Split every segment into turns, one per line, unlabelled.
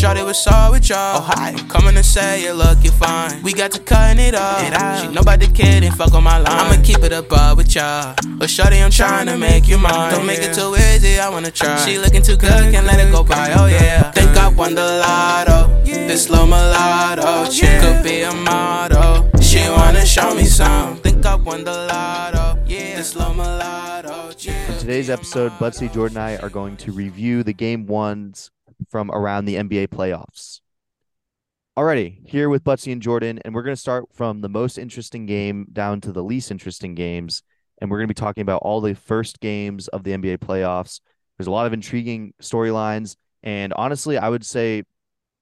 Shorty was all with y'all. Oh, hi. Coming to say you look, you fine. We got to cutting it off. It out. She know about the fuck on my line. I'ma keep it above with y'all. But Shorty, I'm trying to make you mine. Don't make it too easy, I wanna try. She looking too good, can't let it go by. Oh yeah. Think I won the lotto. This slow mulatto. Oh, she could be a model. She wanna show me some. Think I won the lotto. Yeah. This slow mulatto. Yeah.
In today's episode, Buttsie, Jordan, and I are going to review the game ones from around the NBA playoffs. Alrighty, here with Buttsie and Jordan, and we're going to start from the most interesting game down to the least interesting games. And we're going to be talking about all the first games of the NBA playoffs. There's a lot of intriguing storylines. And honestly, I would say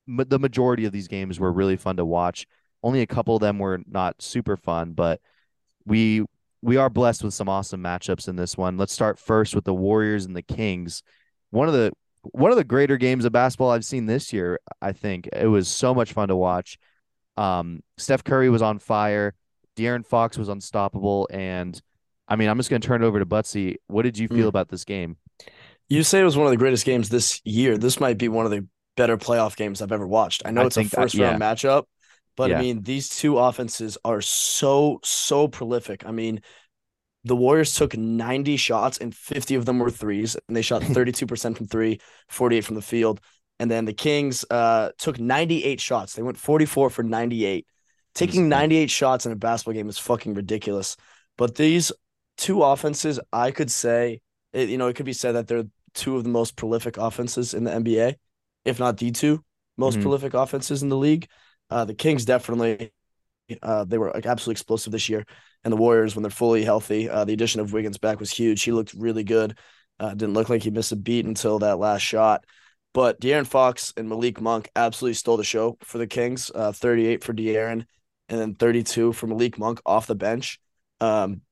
m- the majority of these games were really fun to watch. Only a couple of them were not super fun, but we we are blessed with some awesome matchups in this one. Let's start first with the Warriors and the Kings. One of the one of the greater games of basketball I've seen this year. I think it was so much fun to watch. Um, Steph Curry was on fire. De'Aaron Fox was unstoppable, and I mean, I'm just going to turn it over to Buttsie. What did you feel
Mm.
about this game?
You say it was one of the greatest games this year. This might be one of the better playoff games I've ever watched. I know
I
it's a
think that-
first round matchup, but
Yeah.
I mean, these two offenses are so, so prolific. I mean, the Warriors took 90 shots and 50 of them were threes, and they shot 32% from three, 48 from the field. And then the Kings uh, took 98 shots. They went 44 for 98. Taking 98 shots in a basketball game is fucking ridiculous. But these two offenses, I could say, it, you know, it could be said that they're two of the most prolific offenses in the NBA, if not the two most
Mhm.
prolific offenses in the league. Uh, the Kings definitely, uh, they were like absolutely explosive this year, and the Warriors when they're fully healthy. Uh, the addition of Wiggins back was huge. He looked really good. Uh, didn't look like he missed a beat until that last shot. But De'Aaron Fox and Malik Monk absolutely stole the show for the Kings. Uh, 38 for De'Aaron, and then 32 for Malik Monk off the bench. Um,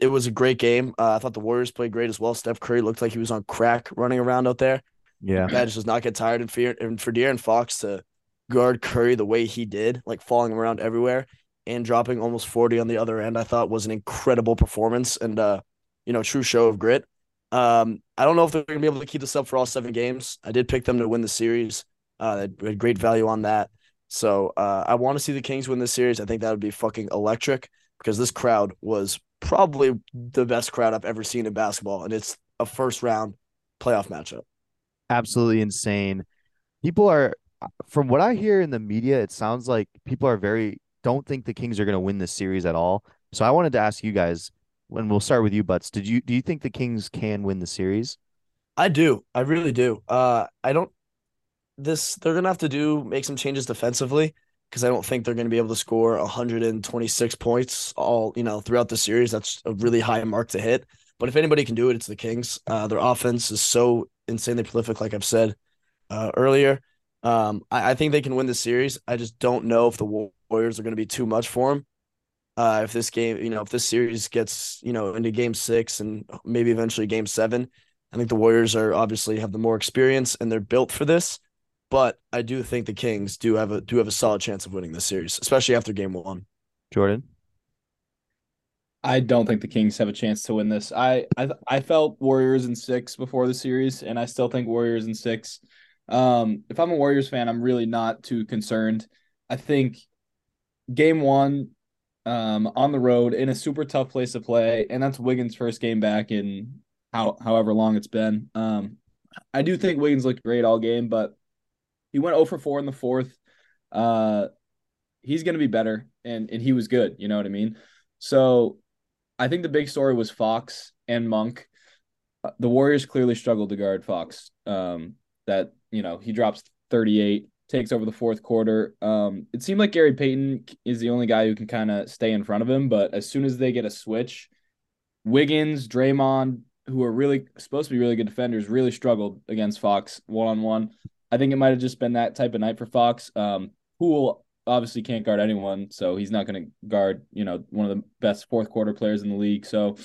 it was a great game. Uh, I thought the Warriors played great as well. Steph Curry looked like he was on crack running around out there.
Yeah,
Guy just does not get tired. And for, and for De'Aaron Fox to guard Curry the way he did, like falling him around everywhere and dropping almost 40 on the other end, I thought was an incredible performance and, uh, you know, true show of grit. Um, I don't know if they're going to be able to keep this up for all seven games. I did pick them to win the series. Uh, they had great value on that. So uh, I want to see the Kings win this series. I think that would be fucking electric because this crowd was probably the best crowd I've ever seen in basketball, and it's a first round playoff matchup.
absolutely insane. People are, from what I hear in the media, it sounds like people are very don't think the Kings are going to win this series at all. So I wanted to ask you guys, when we'll start with you, Butts. Did you do you think the Kings can win the series?
I do. I really do. Uh, I don't. This they're gonna have to do make some changes defensively because I don't think they're gonna be able to score 126 points all you know throughout the series. That's a really high mark to hit. But if anybody can do it, it's the Kings. Uh, their offense is so insanely prolific, like I've said uh, earlier. Um, I, I think they can win the series. I just don't know if the Warriors are going to be too much for them. Uh, if this game, you know, if this series gets, you know, into game six and maybe eventually game seven, I think the Warriors are obviously have the more experience and they're built for this. But I do think the Kings do have a do have a solid chance of winning this series, especially after game one.
Jordan.
I don't think the Kings have a chance to win this. I I I felt Warriors in six before the series, and I still think Warriors in six. Um, if I'm a Warriors fan, I'm really not too concerned. I think game one, um, on the road in a super tough place to play, and that's Wiggins' first game back in how however long it's been. Um, I do think Wiggins looked great all game, but he went 0 for 4 in the fourth. Uh, he's going to be better, and and he was good. You know what I mean? So I think the big story was Fox and Monk. Uh, The Warriors clearly struggled to guard Fox. Um, that you know he drops 38, takes over the fourth quarter. Um, it seemed like Gary Payton is the only guy who can kind of stay in front of him, but as soon as they get a switch, Wiggins, Draymond, who are really supposed to be really good defenders, really struggled against Fox one on one. I think it might have just been that type of night for Fox. Um, Poole obviously can't guard anyone, so he's not going to guard, you know, one of the best fourth quarter players in the league. So,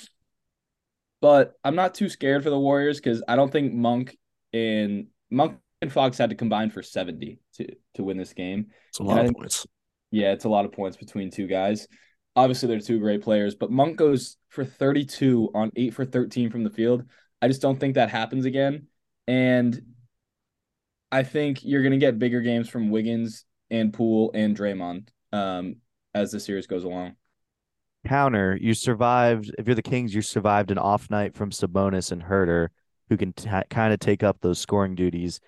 but I'm not too scared for the Warriors because I don't think Monk and Monk and Fox had to combine for 70 to to win this game.
It's a lot
I
of
think-
points.
Yeah, it's a lot of points between two guys. Obviously, they're two great players, but Monk goes for 32 on 8 for 13 from the field. I just don't think that happens again. And I think you're gonna get bigger games from Wiggins and Poole and Draymond um, as the series goes along.
Counter, you survived. If you're the Kings, you survived an off night from Sabonis and Huerter, who can t- kind of take up those scoring duties.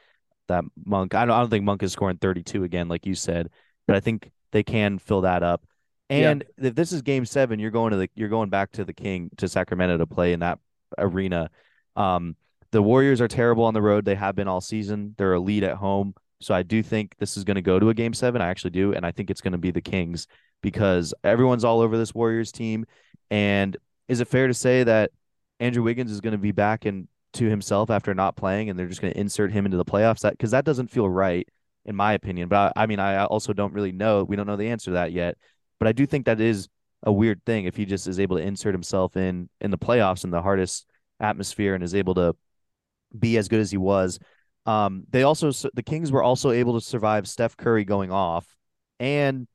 That Monk, I don't, I don't think Monk is scoring 32 again, like you said, but I think they can fill that up. And yeah. if this is Game Seven, you're going to the you're going back to the King to Sacramento to play in that arena. Um, the Warriors are terrible on the road. They have been all season. They're elite at home. So I do think this is going to go to a game seven. I actually do. And I think it's going to be the Kings because everyone's all over this Warriors team. And is it fair to say that Andrew Wiggins is going to be back and to himself after not playing and they're just going to insert him into the playoffs? That because that doesn't feel right in my opinion. But I, I mean, I also don't really know. We don't know the answer to that yet. But I do think that is a weird thing if he just is able to insert himself in in the playoffs in the hardest atmosphere and is able to be as good as he was. Um, they also the Kings were also able to survive Steph Curry going off, and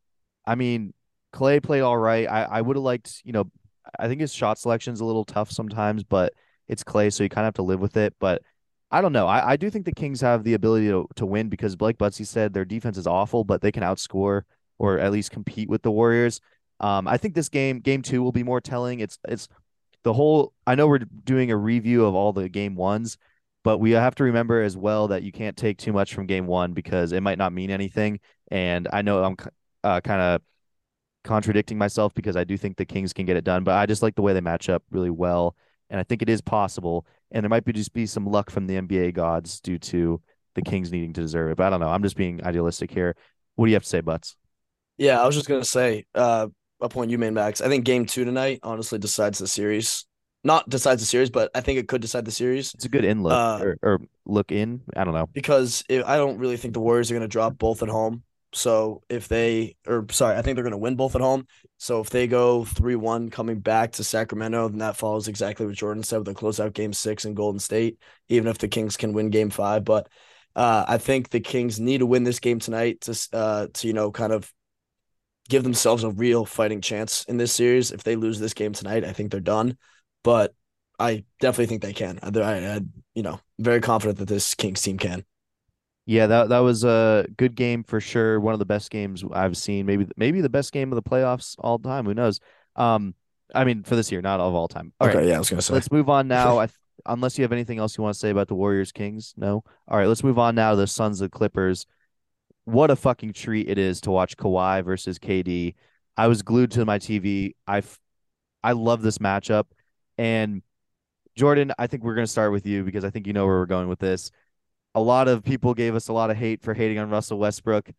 I mean Klay played all right. I I would have liked you know I think his shot selection is a little tough sometimes, but it's Klay, so you kind of have to live with it. But I don't know. I, I do think the Kings have the ability to to win because Blake Buttsie said their defense is awful, but they can outscore or at least compete with the Warriors. Um, I think this game, game two, will be more telling. It's it's the whole. I know we're doing a review of all the game ones, but we have to remember as well that you can't take too much from game one because it might not mean anything. And I know I'm uh, kind of contradicting myself because I do think the Kings can get it done, but I just like the way they match up really well, and I think it is possible. And there might be just be some luck from the NBA gods due to the Kings needing to deserve it. But I don't know. I'm just being idealistic here. What do you have to say, Butts?
Yeah, I was just gonna say uh, a point you made, Max. I think Game Two tonight honestly decides the series. Not decides the series, but I think it could decide the series.
It's a good in look uh, or, or, look in. I don't know
because if, I don't really think the Warriors are gonna drop both at home. So if they or sorry, I think they're gonna win both at home. So if they go three one coming back to Sacramento, then that follows exactly what Jordan said with the closeout Game Six in Golden State. Even if the Kings can win Game Five, but uh, I think the Kings need to win this game tonight to uh, to you know kind of give themselves a real fighting chance in this series. If they lose this game tonight, I think they're done. But I definitely think they can. I, I, I you know, very confident that this Kings team can.
Yeah, that that was a good game for sure. One of the best games I've seen. Maybe maybe the best game of the playoffs all time. Who knows? Um, I mean, for this year, not of all time. All
okay,
right,
yeah, I was gonna say.
Let's move on now. I, unless you have anything else you want to say about the Warriors Kings, no. All right, let's move on now to the Suns of Clippers what a fucking treat it is to watch Kawhi versus KD. I was glued to my TV. I I love this matchup. And Jordan, I think we're going to start with you because I think you know where we're going with this. A lot of people gave us a lot of hate for hating on Russell Westbrook.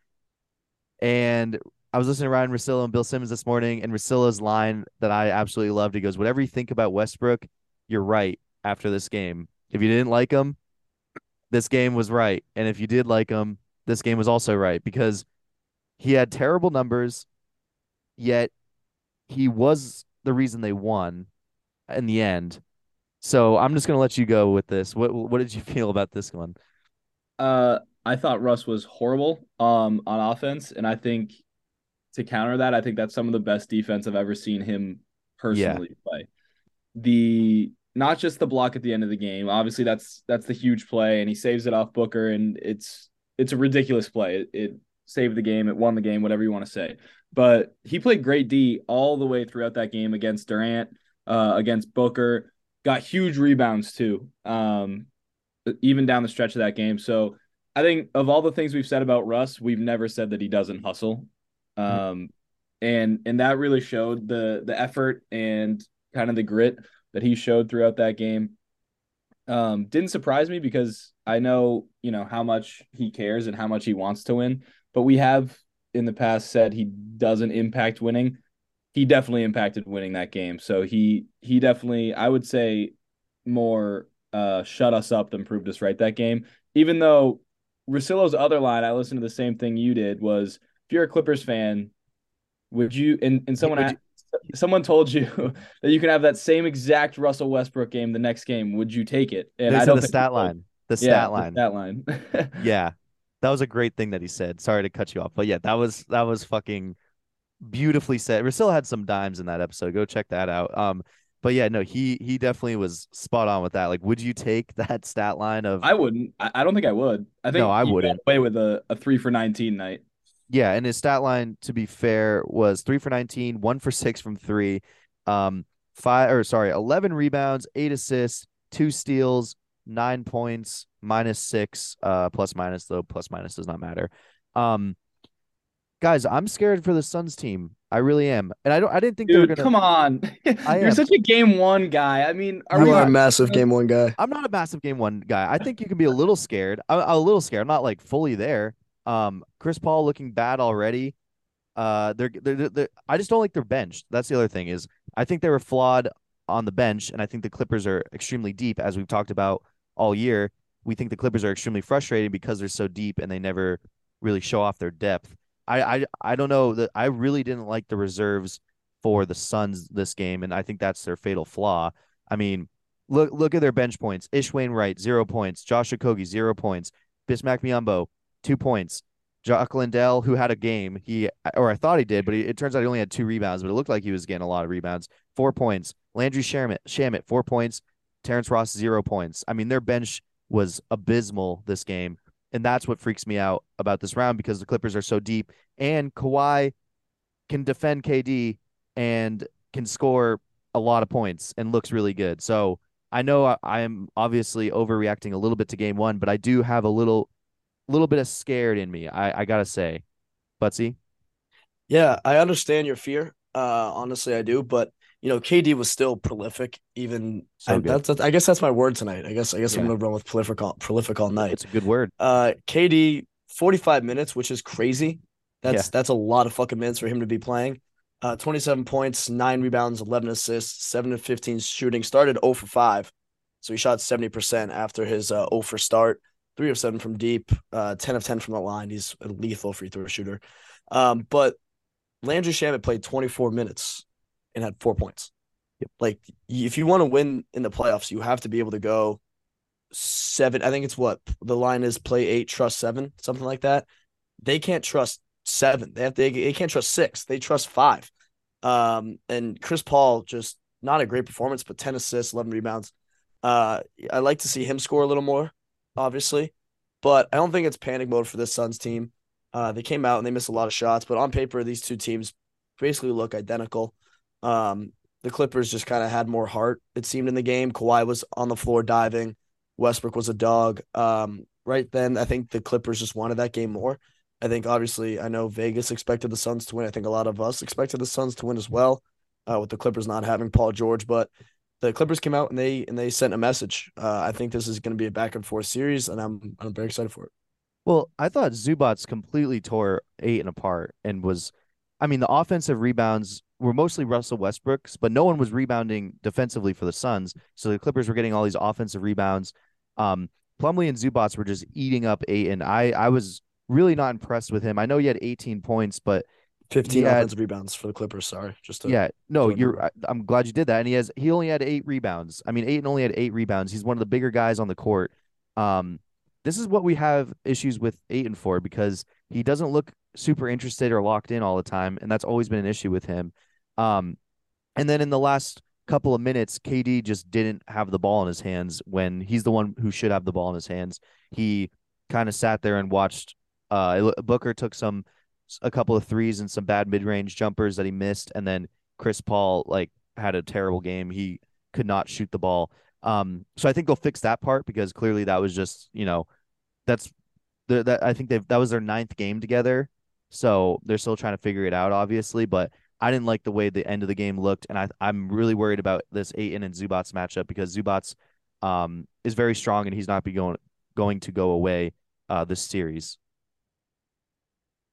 And I was listening to Ryan Russillo and Bill Simmons this morning, and Russillo's line that I absolutely loved. He goes, Whatever you think about Westbrook, you're right after this game. If you didn't like him, this game was right. And if you did like him, this game was also right because he had terrible numbers, yet he was the reason they won in the end. So I'm just gonna let you go with this. What what did you feel about this one?
Uh, I thought Russ was horrible um on offense, and I think to counter that, I think that's some of the best defense I've ever seen him personally yeah. play. The not just the block at the end of the game. Obviously, that's that's the huge play, and he saves it off Booker, and it's it's a ridiculous play. It, it saved the game, it won the game, whatever you want to say. But he played great D all the way throughout that game against Durant, uh, against Booker. Got huge rebounds too, um, even down the stretch of that game. So I think of all the things we've said about Russ, we've never said that he doesn't hustle, um, and and that really showed the the effort and kind of the grit that he showed throughout that game. Um, didn't surprise me because I know, you know, how much he cares and how much he wants to win. But we have in the past said he doesn't impact winning. He definitely impacted winning that game. So he he definitely I would say more uh shut us up than proved us right that game. Even though Russillo's other line, I listened to the same thing you did, was if you're a Clippers fan, would you and, and someone you, someone told you that you can have that same exact Russell Westbrook game the next game, would you take it?
And I don't the stat line. The stat
yeah,
line.
The stat line.
yeah. That was a great thing that he said. Sorry to cut you off. But yeah, that was that was fucking beautifully said. Russillo had some dimes in that episode. Go check that out. Um but yeah, no, he he definitely was spot on with that. Like, would you take that stat line of?
I wouldn't. I, I don't think I would. I think
No, I wouldn't.
Away with a, a three for nineteen night.
Yeah, and his stat line, to be fair, was three for 19, one for six from three, um, five or sorry, 11 rebounds, eight assists, two steals, nine points, minus six, uh, plus minus though, plus minus does not matter. Um, guys, I'm scared for the Suns team. I really am, and I don't. I didn't think they were gonna.
come on. You're such a game one guy. I mean, are
You
we
are a massive game one guy.
I'm not a massive game one guy. I think you can be a little scared. I'm, I'm a little scared. I'm not like fully there. Um, Chris Paul looking bad already. Uh, they're, they're, they're, they're- I just don't like their bench. That's the other thing is I think they were flawed on the bench, and I think the Clippers are extremely deep, as we've talked about all year. We think the Clippers are extremely frustrating because they're so deep and they never really show off their depth. I I, I don't know that I really didn't like the reserves for the Suns this game, and I think that's their fatal flaw. I mean, look look at their bench points. Ish Wainwright zero points. Josh Okogie zero points. Bismack Biyombo two points. Jock Landale, who had a game, he or I thought he did, but he, it turns out he only had two rebounds, but it looked like he was getting a lot of rebounds. Four points. Landry Shamet, Shamet four points. Terrence Ross zero points. I mean, their bench was abysmal this game, and that's what freaks me out about this round because the Clippers are so deep, and Kawhi can defend KD and can score a lot of points and looks really good. So I know I, am obviously overreacting a little bit to game one, but I do have a little little bit of scared in me. I, I gotta say. Buttsie?
Yeah, I understand your fear. Uh, honestly, I do. But you know, KD was still prolific. Even
So
I, that's, that's I guess that's my word tonight. I guess I guess I'm gonna run with prolific all, prolific all night.
It's a good word.
Uh, KD 45 minutes, which is crazy. That's
Yeah.
that's a lot of fucking minutes for him to be playing. Uh, 27 points, nine rebounds, 11 assists, seven to 15 shooting. Started 0 for 5, so he shot 70% after his uh, 0 for start. Three of seven from deep, uh, 10 of 10 from the line. He's a lethal free throw shooter. Um, but Landry Shamet played 24 minutes and had four points.
Yep.
Like, if you want to win in the playoffs, you have to be able to go seven. I think it's what the line is: play eight, trust seven, something like that. They can't trust seven. They have to, they can't trust six. They trust five. Um, and Chris Paul just not a great performance, but ten assists, eleven rebounds. Uh, I like to see him score a little more, obviously, but I don't think it's panic mode for this Suns team. Uh, they came out and they missed a lot of shots, but on paper, these two teams basically look identical. Um, the Clippers just kind of had more heart, it seemed, in the game. Kawhi was on the floor diving. Westbrook was a dog. Um, right then, I think the Clippers just wanted that game more. I think obviously, I know Vegas expected the Suns to win. I think a lot of us expected the Suns to win as well, uh, with the Clippers not having Paul George. But the Clippers came out and they and they sent a message. Uh, I think this is going to be a back and forth series, and I'm I'm very excited for it.
Well, I thought Zubac completely tore Ayton apart and was, I mean, the offensive rebounds were mostly Russell Westbrook's, but no one was rebounding defensively for the Suns. So the Clippers were getting all these offensive rebounds. Um, Plumlee and Zubac were just eating up Ayton. I I was really not impressed with him. I know he had 18 points, but
15
had-
offensive rebounds for the Clippers. Sorry, just to,
yeah, no, you're. I, I'm glad you did that. And he has he only had eight rebounds. I mean, Ayton only had eight rebounds. He's one of the bigger guys on the court. Um, this is what we have issues with Ayton for because he doesn't look super interested or locked in all the time, and that's always been an issue with him. Um, and then in the last couple of minutes, KD just didn't have the ball in his hands when he's the one who should have the ball in his hands. He kind of sat there and watched. Uh, Booker took some a couple of threes and some bad mid-range jumpers that he missed, and then Chris Paul like had a terrible game. He could not shoot the ball. Um, so I think they'll fix that part because clearly that was just you know, that's that I think they that was their ninth game together, so they're still trying to figure it out, obviously. But I didn't like the way the end of the game looked, and I I'm really worried about this Ayton and Zubac matchup because Zubac um is very strong and he's not be going going to go away uh this series.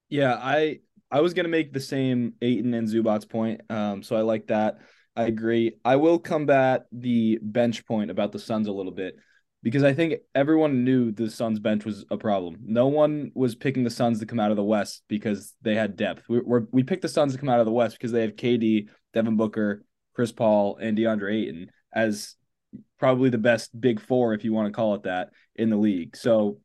Yeah, I I was gonna make the same Ayton and Zubac point. Um, so I like that. I agree. I will combat the bench point about the Suns a little bit because I think everyone knew the Suns bench was a problem. No one was picking the Suns to come out of the West because they had depth. We we're, we picked the Suns to come out of the West because they have KD, Devin Booker, Chris Paul, and DeAndre Ayton as probably the best big four, if you want to call it that, in the league. So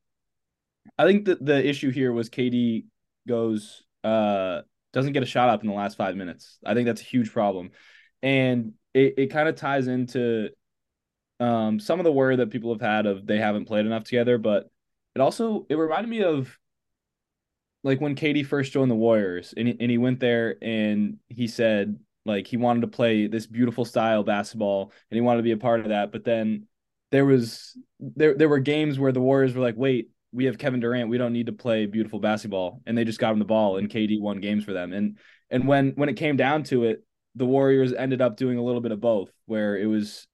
I think that the issue here was KD goes uh doesn't get a shot up in the last five minutes. I think that's a huge problem. and it, it kind of ties into um, some of the worry that people have had of they haven't played enough together, but it also it reminded me of like when KD first joined the Warriors and he, and he went there and he said like he wanted to play this beautiful style basketball and he wanted to be a part of that, but then there was there there were games where the Warriors were like, wait, we have Kevin Durant, we don't need to play beautiful basketball, and they just got him the ball and KD won games for them, and and when when it came down to it, the Warriors ended up doing a little bit of both, where it was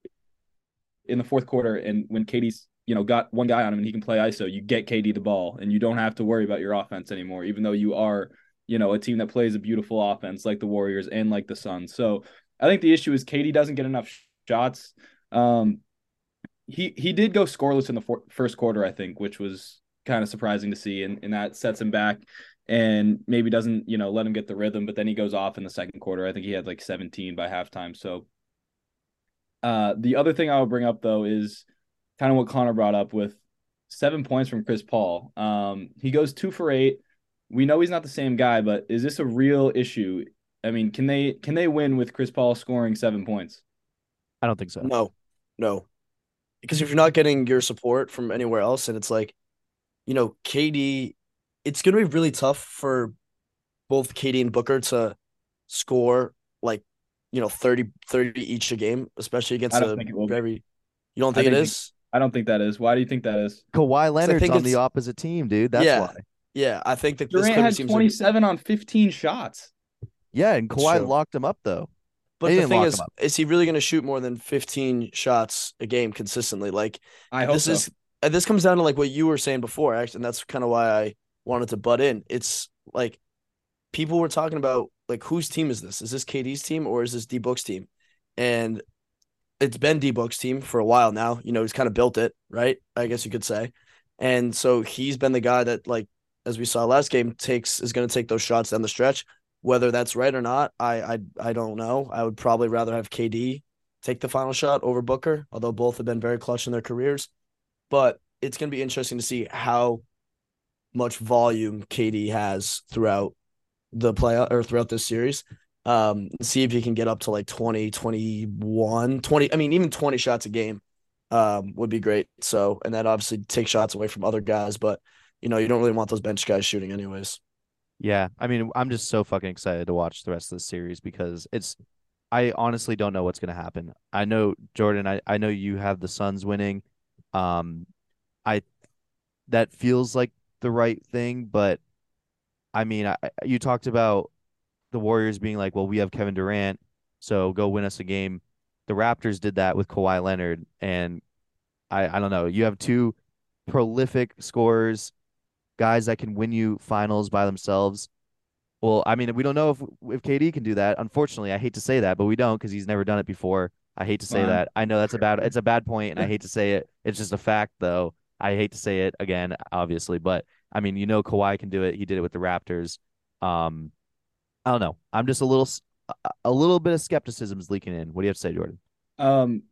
in the fourth quarter, and when KD's you know got one guy on him and he can play ISO, you get KD the ball, and you don't have to worry about your offense anymore, even though you are you know a team that plays a beautiful offense like the Warriors and like the Suns. So I think the issue is KD doesn't get enough shots. Um, he he did go scoreless in the for- first quarter, I think, which was kind of surprising to see, and, and that sets him back and maybe doesn't you know let him get the rhythm but then he goes off in the second quarter i think he had like 17 by halftime so uh the other thing i would bring up though is kind of what connor brought up with seven points from chris paul. Um he goes two for eight. We know he's not the same guy but is this a real issue? I mean can they can they win with chris paul scoring seven points?
I don't think so.
No, no, because if you're not getting your support from anywhere else, and it's like, you know, KD, it's gonna be really tough for both KD and Booker to score like, you know, 30, 30 each a game, especially against a
think be.
very. You don't think it
think
is?
i don't think that is why do you think that is
Kawhi Leonard's
think
on the opposite team, dude. That's
Yeah.
why.
Yeah, I think that
durant
Clippers
had
team's are-
27 on 15 shots
Yeah, and Kawhi locked him up though.
But
They
the thing is, is he really going to shoot more than 15 shots a game consistently? Like
i hope
this
so.
is and this comes down to like what you were saying before, actually, and that's kind of why I wanted to butt in. It's like people were talking about like whose team is this? Is this KD's team or is this D Book's team? And it's been D Book's team for a while now. You know, he's kind of built it, right? I guess you could say. And so he's been the guy that, like, as we saw last game, takes is going to take those shots down the stretch. Whether that's right or not, I I I don't know. I would probably rather have KD take the final shot over Booker, although both have been very clutch in their careers. But it's going to be interesting to see how much volume KD has throughout the play or throughout this series. Um, see if he can get up to like 20, 21, 20. I mean, even 20 shots a game um, would be great. So, and that obviously takes shots away from other guys, but you know, you don't really want those bench guys shooting anyways.
Yeah, I mean, I'm just so fucking excited to watch the rest of the series because it's. I honestly don't know what's gonna happen. I know Jordan. I I know you have the Suns winning. Um, I that feels like the right thing, but I mean, I, you talked about the Warriors being like, well, we have Kevin Durant, so go win us a game. The Raptors did that with Kawhi Leonard, and I I don't know. You have two prolific scorers, guys that can win you finals by themselves. Well, I mean, we don't know if if KD can do that. Unfortunately, I hate to say that, but we don't because he's never done it before. I hate to say that. I know that's a bad it's a bad point, and I hate to say it. It's just a fact, though. I hate to say it again, obviously, but I mean, you know, Kawhi can do it. He did it with the Raptors. Um, I don't know. I'm just a little a little bit of skepticism is leaking in. What do you have to say, Jordan?
Um,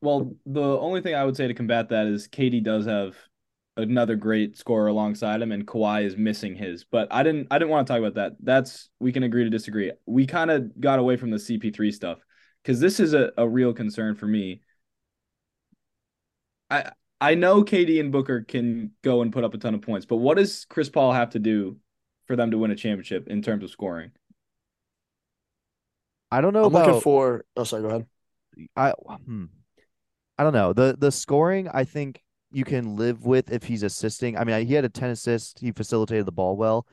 well, the only thing I would say to combat that is KD does have another great scorer alongside him, and Kawhi is missing his. But I didn't I didn't want to talk about that. That's we can agree to disagree. We kind of got away from the CP3 stuff because this is a, a real concern for me. I I know KD and Booker can go and put up a ton of points, but what does Chris Paul have to do for them to win a championship in terms of scoring?
I don't know
I'm
about
looking for. Oh, sorry. Go ahead.
I hmm. I don't know. The the scoring I think you can live with if he's assisting. I mean, he had a 10 assist. he facilitated the ball well.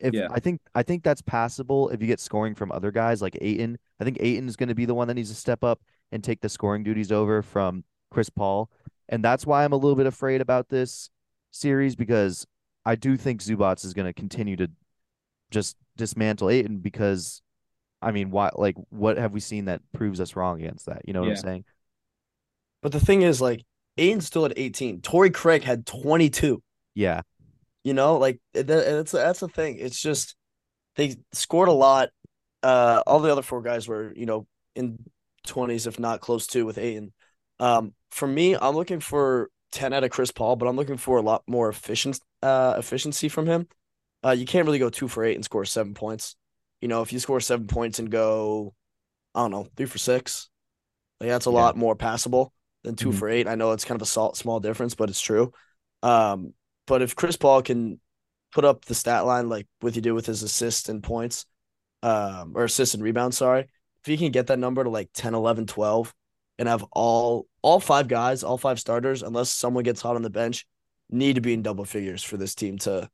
If
Yeah.
I think I think that's passable if you get scoring from other guys like Ayton. I think Ayton is going to be the one that needs to step up and take the scoring duties over from Chris Paul. And that's why I'm a little bit afraid about this series because I do think Zubac is going to continue to just dismantle Ayton because I mean, why like what have we seen that proves us wrong against that? You know what I'm saying?
But the thing is, like, Ayton's still at 18. Torrey Craig had 22.
Yeah.
You know, like that's that's the thing. It's just they scored a lot. Uh, all the other four guys were, you know, in 20s, if not close to, with Aiden. Um, for me, I'm looking for 10 out of Chris Paul, but I'm looking for a lot more efficient uh efficiency from him. Uh, you can't really go two for eight and score seven points. You know, if you score seven points and go I don't know, three for six. Like that's a
Yeah.
lot more passable than 2
Mhm.
for eight. I know it's kind of a small, small difference, but it's true. Um, but if Chris Paul can put up the stat line like what he did with his assists and points, um, or assists and rebounds, sorry, if he can get that number to like 10, 11, 12, and have all all five guys, all five starters, unless someone gets hot on the bench, need to be in double figures for this team to,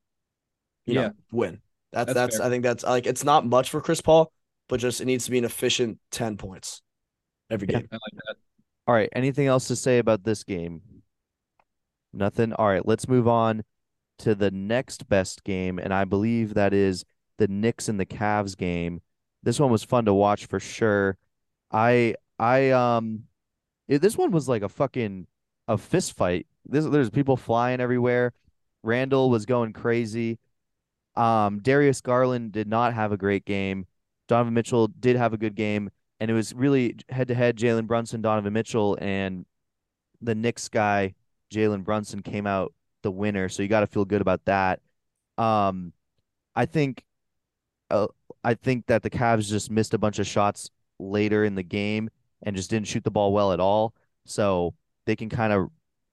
you
Yeah.
know, win. That's
That's
that's. I think that's like it's not much for Chris Paul, but just it needs to be an efficient 10 points every
Yeah.
game.
I like that.
All right. Anything else to say about this game? Nothing. All right. Let's move on to the next best game, and I believe that is the Knicks and the Cavs game. This one was fun to watch for sure. I I um, this one was like a fucking a fist fight. This there's people flying everywhere. Randle was going crazy. Um, Darius Garland did not have a great game. Donovan Mitchell did have a good game, and it was really head to head. Jalen Brunson, Donovan Mitchell, and the Knicks guy, Jalen Brunson, came out the winner. So you got to feel good about that. Um, I think, uh, I think that the Cavs just missed a bunch of shots later in the game and just didn't shoot the ball well at all. So they can kind of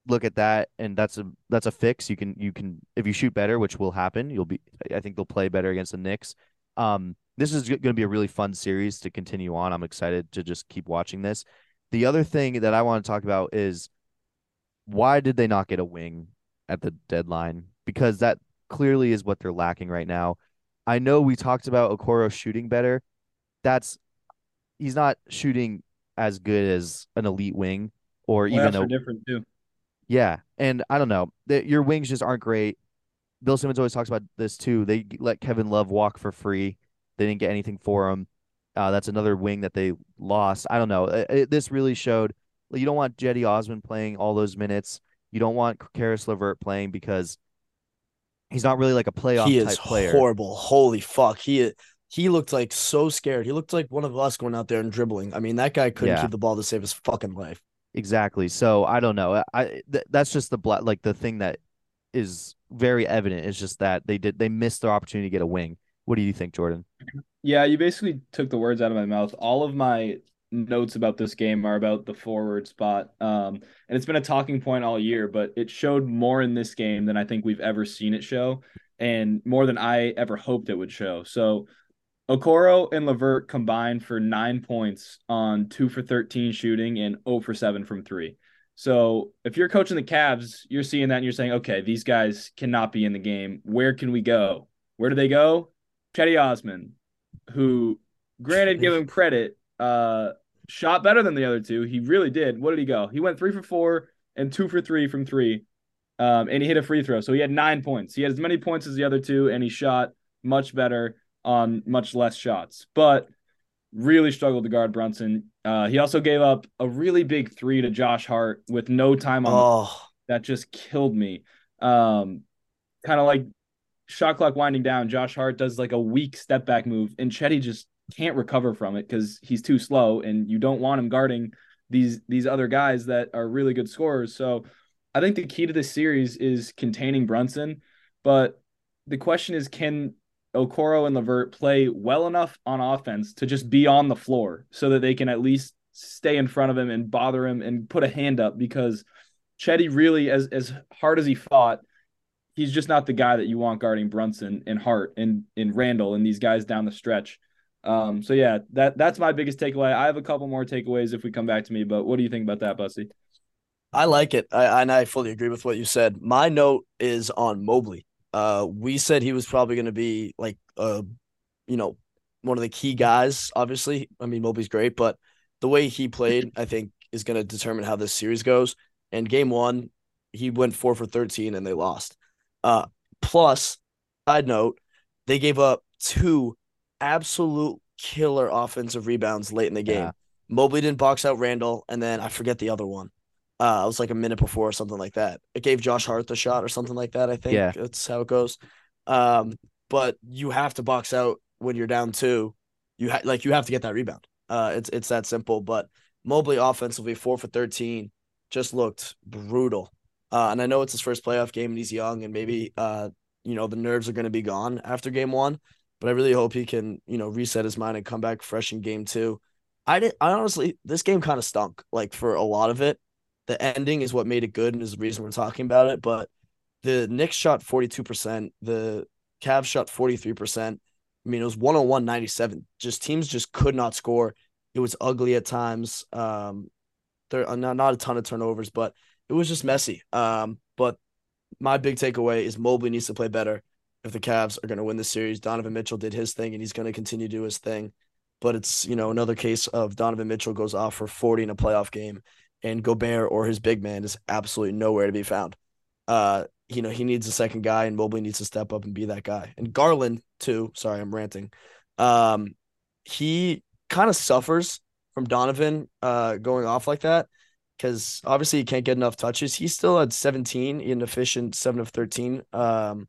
look at that, and that's a that's a fix. You can you can if you shoot better, which will happen, you'll be. I think they'll play better against the Knicks. Um, this is going to be a really fun series to continue on. I'm excited to just keep watching this. The other thing that I want to talk about is why did they not get a wing at the deadline? Because that clearly is what they're lacking right now. I know we talked about Okoro shooting better. That's he's not shooting as good as an elite wing or even
Playoffs are
a
different too.
yeah. And I don't know. The, your wings just aren't great. Bill Simmons always talks about this too. They let Kevin Love walk for free. They didn't get anything for him. Uh, that's another wing that they lost. I don't know. It, it- this really showed you don't want Cedi Osman playing all those minutes. You don't want Caris Levert playing because he's not really like a playoff
he
type
is
player.
horrible. Holy fuck. He he looked like so scared. He looked like one of us going out there and dribbling. I mean, that guy couldn't
Yeah.
keep the ball to save his fucking life.
Exactly. So I don't know. I th- that's just the bla- like the thing that is very evident is just that they did they missed their opportunity to get a wing. What do you think, Jordan?
Yeah, you basically took the words out of my mouth. All of my notes about this game are about the forward spot. Um, and it's been a talking point all year, but it showed more in this game than I think we've ever seen it show, and more than I ever hoped it would show. So Okoro and LeVert combined for nine points on two for 13 shooting and 0 for 7 from three. So if you're coaching the Cavs, you're seeing that and you're saying, okay, these guys cannot be in the game. Where can we go? Where do they go? Cedi Osman, who, granted, give him credit, uh, shot better than the other two. He really did. What did he go? He went three for four and two for three from three. Um, and he hit a free throw. So he had nine points. He had as many points as the other two, and he shot much better on much less shots. But really struggled to guard Brunson. Uh, he also gave up a really big three to Josh Hart with no time on the
Oh,
that just killed me. Um, kind of like shot clock winding down. Josh Hart does like a weak step back move, and Cedi just can't recover from it because he's too slow, and you don't want him guarding these these other guys that are really good scorers. So I think the key to this series is containing Brunson, but the question is, can Okoro and Levert play well enough on offense to just be on the floor so that they can at least stay in front of him and bother him and put a hand up because Cedi really, as as hard as he fought, he's just not the guy that you want guarding Brunson and Hart and and Randle and these guys down the stretch. Um, so yeah, that that's my biggest takeaway. I have a couple more takeaways if we come back to me, but what do you think about that, Bussy?
I like it. I and I fully agree with what you said. My note is on Mobley. Uh, we said he was probably going to be like, uh, you know, one of the key guys. Obviously, I mean Mobley's great, but the way he played, I think, is going to determine how this series goes. And game one, he went four for thirteen, and they lost. Uh, plus, side note, they gave up two absolute killer offensive rebounds late in the game.
Yeah.
Mobley didn't box out Randle, and then I forget the other one. Uh, it was like a minute before or something like that. It gave Josh Hart the shot or something like that. I think
Yeah.
that's how it goes. Um, but you have to box out when you're down two. You ha- like you have to get that rebound. Uh, it's it's that simple. But Mobley offensively four for thirteen, just looked brutal. Uh, and I know it's his first playoff game and he's young and maybe uh you know the nerves are going to be gone after game one. But I really hope he can you know reset his mind and come back fresh in game two. I didn't. I honestly, this game kind of stunk. Like for a lot of it, the ending is what made it good and is the reason we're talking about it. But the Knicks shot forty two percent. The Cavs shot forty three percent. I mean, it was 101 97. Just teams just could not score. It was ugly at times. Um, there are not, not a ton of turnovers, but it was just messy. Um, but my big takeaway is Mobley needs to play better if the Cavs are going to win the series. Donovan Mitchell did his thing and he's going to continue to do his thing. But it's, you know, another case of Donovan Mitchell goes off for 40 in a playoff game and Gobert or his big man is absolutely nowhere to be found. Uh, you know, he needs a second guy and Mobley needs to step up and be that guy. And Garland, too. Sorry, I'm ranting. Um, he kind of suffers from Donovan uh going off like that because obviously he can't get enough touches. He still had 17 in efficient, seven of 13, um,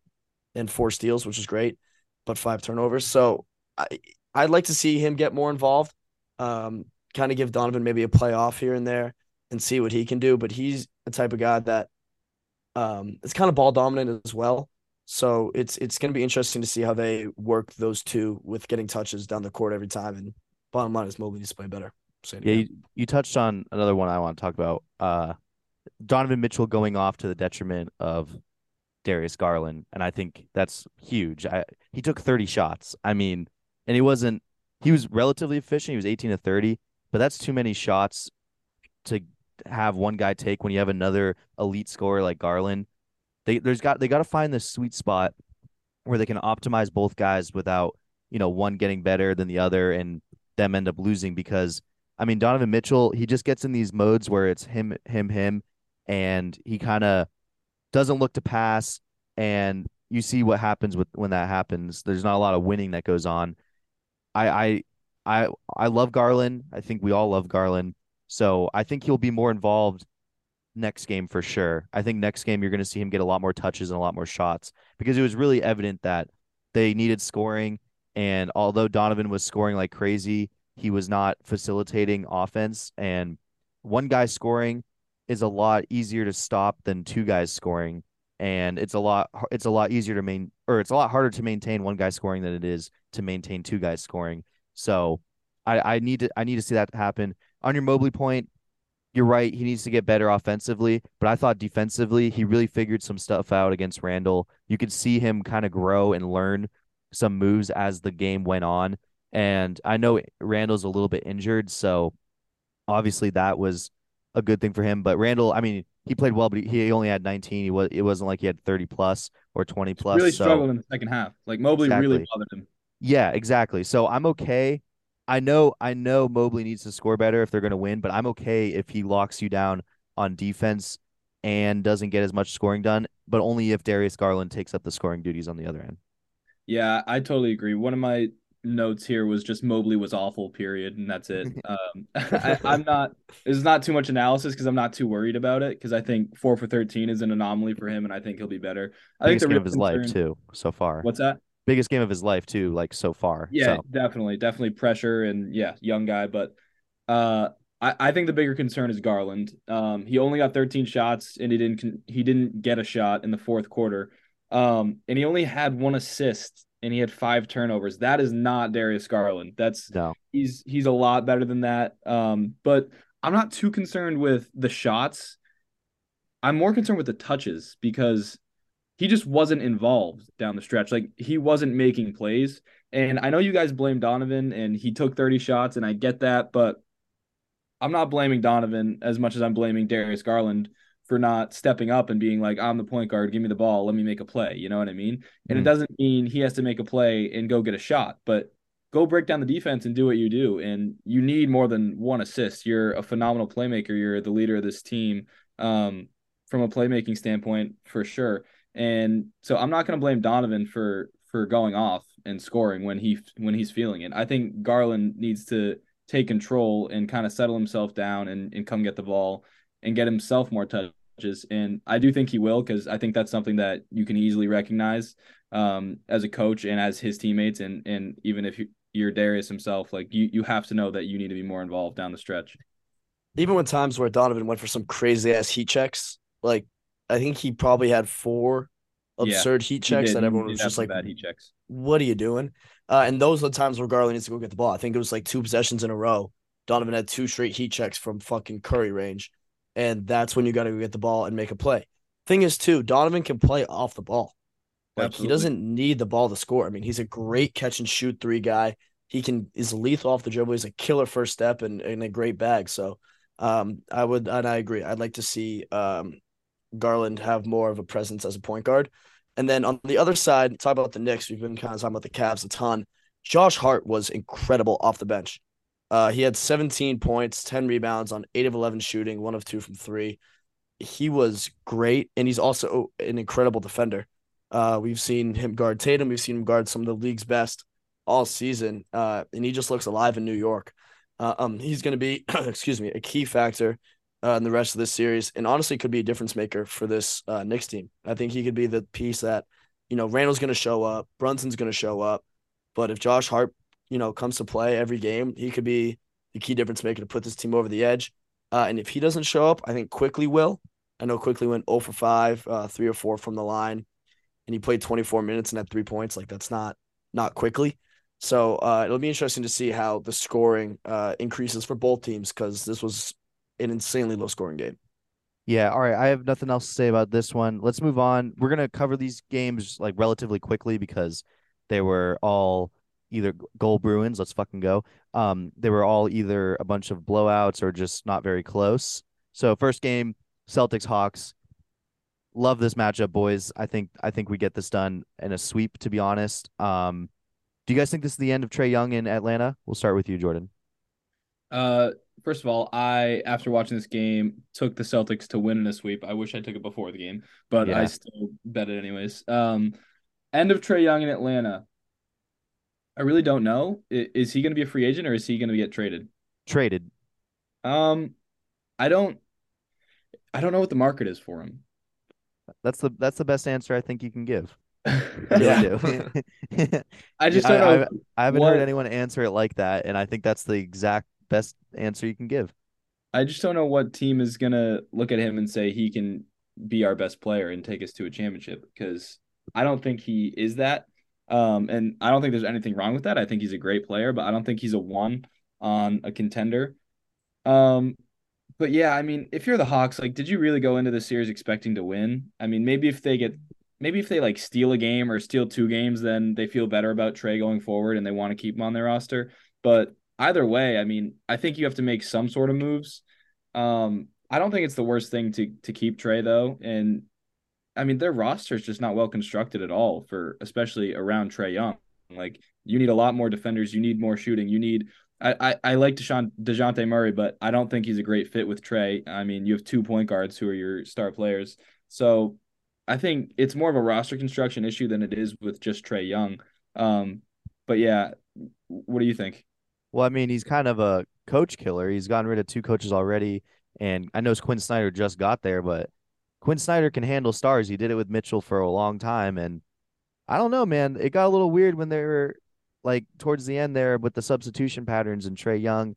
and four steals, which is great, but five turnovers. So I I'd like to see him get more involved. Um, kind of give Donovan maybe a playoff here and there and see what he can do. But he's the type of guy that um is kind of ball dominant as well. So it's it's going to be interesting to see how they work those two with getting touches down the court every time. And bottom line is Mobley needs to play better.
Yeah, you, you touched on another one I want to talk about. Uh, Donovan Mitchell going off to the detriment of Darius Garland, and I think that's huge. I, he took 30 shots. I mean, and he wasn't. He was relatively efficient. He was 18 to 30, but that's too many shots to have one guy take when you have another elite scorer like Garland. They there's got they got to find this sweet spot where they can optimize both guys without you know one getting better than the other and them end up losing because I mean, Donovan Mitchell, he just gets in these modes where it's him, him, him, and he kind of doesn't look to pass. And you see what happens with when that happens. There's not a lot of winning that goes on. I, I, I, I love Garland. I think we all love Garland. So I think he'll be more involved next game for sure. I think next game you're going to see him get a lot more touches and a lot more shots because it was really evident that they needed scoring. And although Donovan was scoring like crazy, he was not facilitating offense and one guy scoring is a lot easier to stop than two guys scoring and it's a lot it's a lot easier to main or it's a lot harder to maintain one guy scoring than it is to maintain two guys scoring so i i need to i need to see that happen on your mobley point you're right he needs to get better offensively but i thought defensively he really figured some stuff out against Randle. you could see him kind of grow and learn some moves as the game went on and I know Randle's a little bit injured, so obviously that was a good thing for him. But Randall, I mean, he played well, but he only had 19. He was it wasn't like he had 30 plus or 20 plus.
Really
so.
struggled in the second half. Like Mobley exactly. really bothered him.
Yeah, exactly. So I'm okay. I know I know Mobley needs to score better if they're going to win, but I'm okay if he locks you down on defense and doesn't get as much scoring done, but only if Darius Garland takes up the scoring duties on the other end.
Yeah, I totally agree. One of my notes here was just Mobley was awful, period, and that's it. Um, I, am not. There's not too much analysis because I'm not too worried about it because I think four for thirteen is an anomaly for him, and I think he'll be better. I
Biggest
think
the game of his concern, life too so far.
What's that?
Biggest game of his life too, like so far.
Yeah,
so.
definitely, definitely pressure and yeah, young guy, but uh, I, I think the bigger concern is Garland. Um, he only got 13 shots and he didn't he didn't get a shot in the fourth quarter. Um, and he only had one assist and he had five turnovers. That is not Darius Garland. That's
no.
He's he's a lot better than that. Um, but I'm not too concerned with the shots. I'm more concerned with the touches because he just wasn't involved down the stretch. Like he wasn't making plays. And I know you guys blame Donovan and he took 30 shots and I get that, but I'm not blaming Donovan as much as I'm blaming Darius Garland for not stepping up and being like, I'm the point guard, give me the ball, let me make a play. You know what I mean? And mm-hmm. it doesn't mean he has to make a play and go get a shot, but go break down the defense and do what you do. And you need more than one assist. You're a phenomenal playmaker. You're the leader of this team um, from a playmaking standpoint for sure. And so I'm not going to blame Donovan for for going off and scoring when he when he's feeling it. I think Garland needs to take control and kind of settle himself down and, and come get the ball and get himself more touches. and I do think he will because I think that's something that you can easily recognize um, as a coach and as his teammates, and and even if you're Darius himself, like you you have to know that you need to be more involved down the stretch.
Even when times where Donovan went for some crazy ass heat checks, like I think he probably had four absurd yeah, heat checks that everyone was just like,
bad heat checks.
"What are you doing?" Uh, and those are the times where Garland needs to go get the ball. I think it was like two possessions in a row Donovan had two straight heat checks from fucking Curry range. And that's when you got to go get the ball and make a play. Thing is, too, Donovan can play off the ball. Like
Absolutely.
he doesn't need the ball to score. I mean, he's a great catch and shoot three guy. He can is lethal off the dribble. He's a killer first step and, and a great bag. So um I would and I agree. I'd like to see um Garland have more of a presence as a point guard. And then on the other side, talk about the Knicks. We've been kind of talking about the Cavs a ton. Josh Hart was incredible off the bench. Uh, he had 17 points, 10 rebounds on 8 of 11 shooting, 1 of 2 from 3. He was great, and he's also an incredible defender. Uh, we've seen him guard Tatum. We've seen him guard some of the league's best all season, uh, and he just looks alive in New York. Uh, um, he's going to be, excuse me, a key factor uh, in the rest of this series, and honestly, could be a difference maker for this uh, Knicks team. I think he could be the piece that, you know, Randle's going to show up, Brunson's going to show up, but if Josh Hart, you know, comes to play every game, he could be the key difference maker to put this team over the edge. Uh, and if he doesn't show up, I think Quickley will. I know Quickley went 0 for 5, uh, 3 or 4 from the line, and he played 24 minutes and had three points. Like that's not not Quickley. So uh, it'll be interesting to see how the scoring uh, increases for both teams because this was an insanely low scoring game.
Yeah, all right. I have nothing else to say about this one. Let's move on. We're gonna cover these games like relatively quickly because they were all either goal Bruins. Let's fucking go. Um, they were all either a bunch of blowouts or just not very close. So first game, Celtics Hawks. Love this matchup, boys. I think I think we get this done in a sweep. To be honest, um, do you guys think this is the end of Trae Young in Atlanta? We'll start with you, Jordan.
Uh, first of all, I after watching this game took the Celtics to win in a sweep. I wish I took it before the game, but
Yeah.
I still bet it anyways. Um, end of Trae Young in Atlanta. I really don't know. I- Is he going to be a free agent or is he going to get traded?
Traded.
Um, I don't. I don't know what the market is for him.
That's the that's the best answer I think you can give.
I
I
Yeah.
do.
just
I-
don't know.
I haven't
what-
heard anyone answer it like that, and I think that's the exact best answer you can give.
I just don't know what team is gonna look at him and say he can be our best player and take us to a championship because I don't think he is that. Um, and I don't think there's anything wrong with that. I think he's a great player, but I don't think he's a one on a contender. Um, but yeah, I mean, if you're the Hawks, like, did you really go into the series expecting to win? I mean, maybe if they get, maybe if they like steal a game or steal two games, then they feel better about Trae going forward and they want to keep him on their roster. But either way, I mean, I think you have to make some sort of moves. Um, I don't think it's the worst thing to to keep Trae though, and I mean their roster is just not well constructed at all for especially around Trae Young. Like you need a lot more defenders, you need more shooting, you need. I I, I like Deshaun Dejounte Murray, but I don't think he's a great fit with Trae. I mean, you have two point guards who are your star players, so I think it's more of a roster construction issue than it is with just Trae Young. Um, but yeah, what do you think?
Well, I mean, he's kind of a coach killer. He's gotten rid of two coaches already, and I know Quinn Snyder just got there, but Quinn Snyder can handle stars. He did it with Mitchell for a long time, and I don't know, man. It got a little weird when they were like towards the end there with the substitution patterns and Trae Young.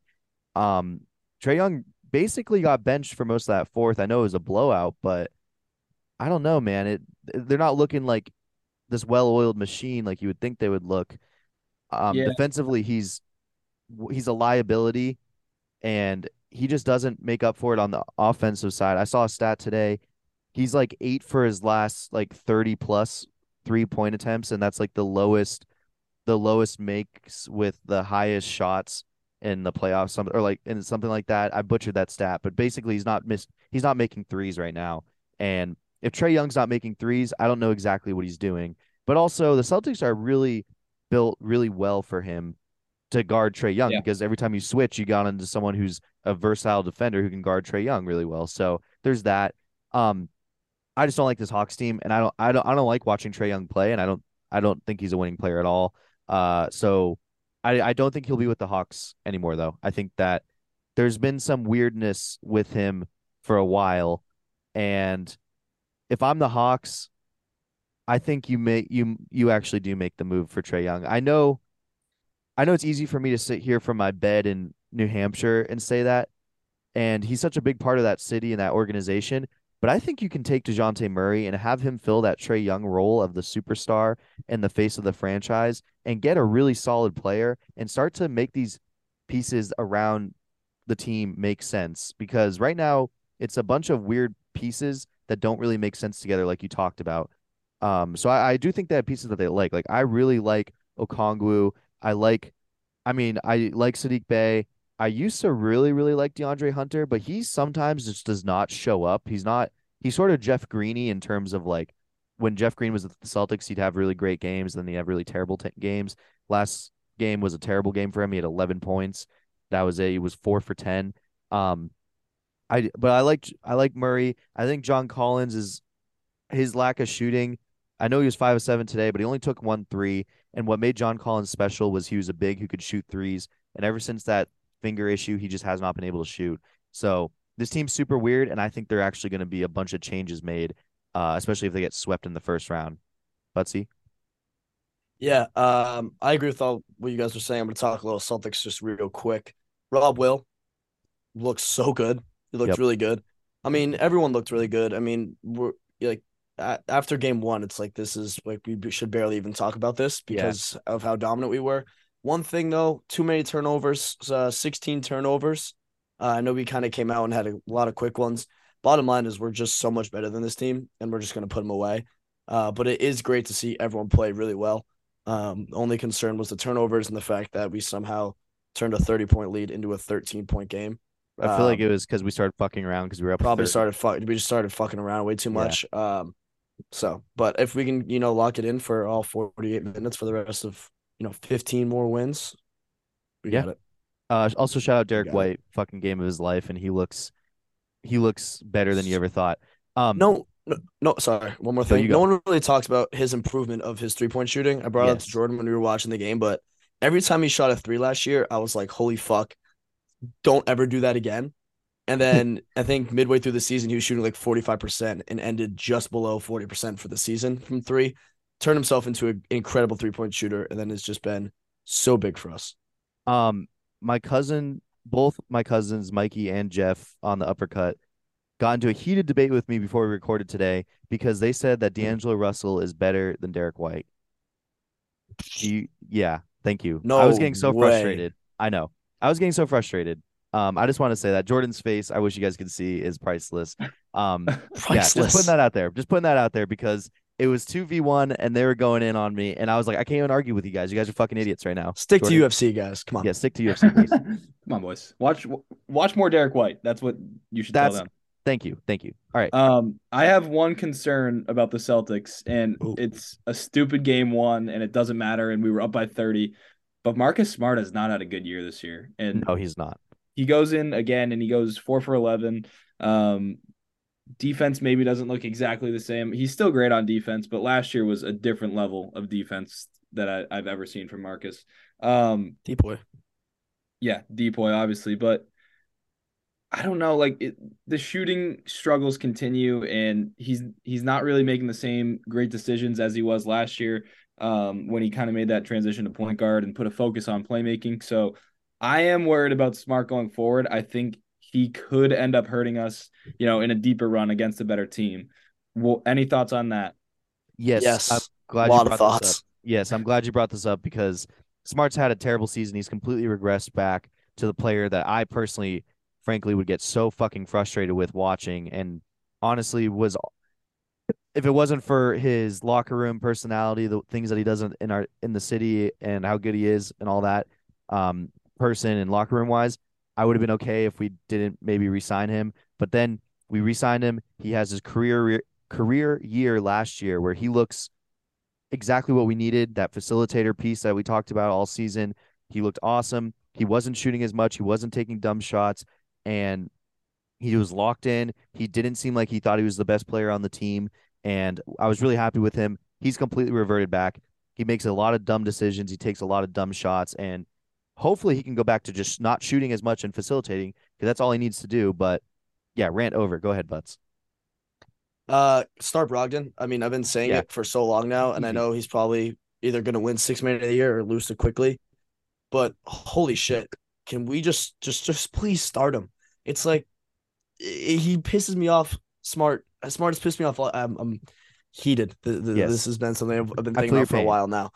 Um, Trae Young basically got benched for most of that fourth. I know it was a blowout, but I don't know, man. It they're not looking like this well-oiled machine like you would think they would look. Um,
Yeah.
defensively, he's he's a liability, and he just doesn't make up for it on the offensive side. I saw a stat today. He's like eight for his last like 30 plus three point attempts, and that's like the lowest the lowest makes with the highest shots in the playoffs, some or like and something like that. I butchered that stat, but basically he's not missed he's not making threes right now. And if Trae Young's not making threes, I don't know exactly what he's doing. But also the Celtics are really built really well for him to guard Trae Young
Yeah.
because every time you switch, you got into someone who's a versatile defender who can guard Trae Young really well. So there's that. Um, I just don't like this Hawks team, and I don't, I don't, I don't like watching Trae Young play, and I don't, I don't think he's a winning player at all. Uh, so I, I don't think he'll be with the Hawks anymore, though. I think that there's been some weirdness with him for a while, and if I'm the Hawks, I think you may you you actually do make the move for Trae Young. I know I know it's easy for me to sit here from my bed in New Hampshire and say that. And he's such a big part of that city and that organization. But I think you can take DeJounte Murray and have him fill that Trae Young role of the superstar and the face of the franchise and get a really solid player and start to make these pieces around the team make sense because right now it's a bunch of weird pieces that don't really make sense together, like you talked about. Um, so I, I do think have pieces that they like. Like I really like Okongwu. I like, I mean, I like Sadiq Bey. I used to really, really like DeAndre Hunter, but he sometimes just does not show up. He's not. He's sort of Jeff Greeny in terms of like when Jeff Green was at the Celtics, he'd have really great games, then he'd have really terrible t- games. Last game was a terrible game for him. He had 11 points. That was it. he was four for 10. Um, I but I like I like Murray. I think John Collins is his lack of shooting. I know he was five of seven today, but he only took one three. And what made John Collins special was he was a big who could shoot threes. And ever since that finger issue, he just has not been able to shoot. So this team's super weird, and I think they're actually going to be a bunch of changes made, uh, especially if they get swept in the first round. Buttsie?
Yeah, um, I agree with all what you guys are saying. I'm going to talk a little Celtics just real quick. Rob Will looks so good. He looked
Yep.
really good. I mean, everyone looked really good. I mean, we're like after game one, it's like this is like we should barely even talk about this
Yeah.
because of how dominant we were. One thing though, too many turnovers, uh, 16 turnovers. Uh, I know we kind of came out and had a lot of quick ones. Bottom line is we're just so much better than this team, and we're just going to put them away. Uh, but it is great to see everyone play really well. Um, only concern was the turnovers and the fact that we somehow turned a 30 point lead into a 13 point game.
I feel like
Um,
it was because we started fucking around because we were up.
probably
30.
started fuck we just started fucking around way too
Yeah.
much. Um so but if we can, you know, lock it in for all 48 minutes for the rest of, you know, 15 more wins, we
Yeah.
got it.
Uh, also shout out Derek
Got it.
White, fucking game of his life, and he looks, he looks better than you ever thought. Um,
No, no, no, sorry. One more thing. No, one really talks about his improvement of his three point shooting. I brought it up to Jordan when we were watching the game, but every time he shot a three last year, I was like, holy fuck, don't ever do that again. And then I think midway through the season, he was shooting like 45% and ended just below 40% for the season from three. Turned himself into an incredible three point shooter, and then has just been so big for us.
Um, my cousin, both my cousins, Mikey and Jeff, on the uppercut, got into a heated debate with me before we recorded today because they said that D'Angelo Russell is better than Derek White. You, yeah, thank you. No, I was getting so
way.
frustrated. I know. I was getting so frustrated. Um, I just want to say that Jordan's face, I wish you guys could see, is priceless. Um, yeah, just putting that out there. Just putting that out there because it was two v one and they were going in on me, and I was like, I can't even argue with you guys. You guys are fucking idiots right now.
Stick
Jordan.
to UFC, guys. Come on.
Yeah, stick to UFC.
Come on, boys. Watch watch more Derek White. That's what you should
That's-
tell them.
Thank you. Thank you. All right.
Um, I have one concern about the Celtics, and
Ooh.
it's a stupid game one, and it doesn't matter. And we were up by thirty, but Marcus Smart has not had a good year this year, and
No, he's not.
He goes in again, and he goes four for eleven. Um, defense maybe doesn't look exactly the same. He's still great on defense, but last year was a different level of defense that I, I've ever seen from Marcus. Um,
Deep boy.
yeah, DPOY obviously, but I don't know. Like it, the shooting struggles continue, and he's he's not really making the same great decisions as he was last year um, when he kind of made that transition to point guard and put a focus on playmaking. So I am worried about Smart going forward. I think he could end up hurting us, you know, in a deeper run against a better team. Well, any thoughts on that?
Yes.
Yes.
I'm glad
lot
you
of
brought this
thoughts.
up. Yes, I'm glad you brought this up because Smart's had a terrible season. He's completely regressed back to the player that I personally, frankly, would get so fucking frustrated with watching. And honestly, was if it wasn't for his locker room personality, the things that he does in in our in the city, and how good he is, and all that, um, person and locker room wise, I would have been okay if we didn't maybe re-sign him. But then we re-signed him. He has his career career year last year where he looks exactly what we needed. That facilitator piece that we talked about all season. He looked awesome. He wasn't shooting as much. He wasn't taking dumb shots, and he was locked in. He didn't seem like he thought he was the best player on the team, and I was really happy with him. He's completely reverted back. He makes a lot of dumb decisions. He takes a lot of dumb shots, and hopefully he can go back to just not shooting as much and facilitating because that's all he needs to do. But yeah, rant over. Go ahead, Butts.
Uh, start Brogdon. I mean, I've been saying
Yeah.
it for so long now, and I know he's probably either going to win six man of the year or lose it Quickley. But holy shit, can we just just just please start him? It's like he pisses me off. Smart, smart has pissed me off. I'm, I'm heated. The, the,
Yes.
This has been something I've, I've been thinking about for a while now.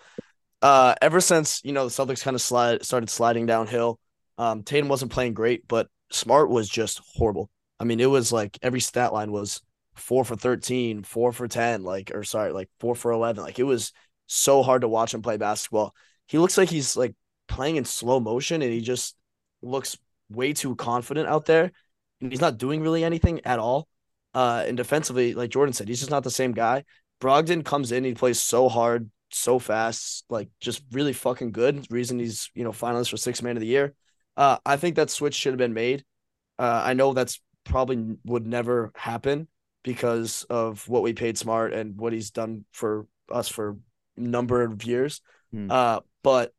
Uh, ever since you know the Celtics kind of slide started sliding downhill. Um, Tatum wasn't playing great, but Smart was just horrible. I mean, it was like every stat line was four for 13, four for 10, like, or sorry, like four for 11. Like, it was so hard to watch him play basketball. He looks like he's like playing in slow motion and he just looks way too confident out there. And he's not doing really anything at all. Uh, and defensively, like Jordan said, he's just not the same guy. Brogdon comes in, he plays so hard, so fast, like just really fucking good. Reason he's you know finalist for six man of the year. Uh, I think that switch should have been made. Uh, I know that's probably would never happen because of what we paid Smart and what he's done for us for number of years.
Hmm.
Uh, but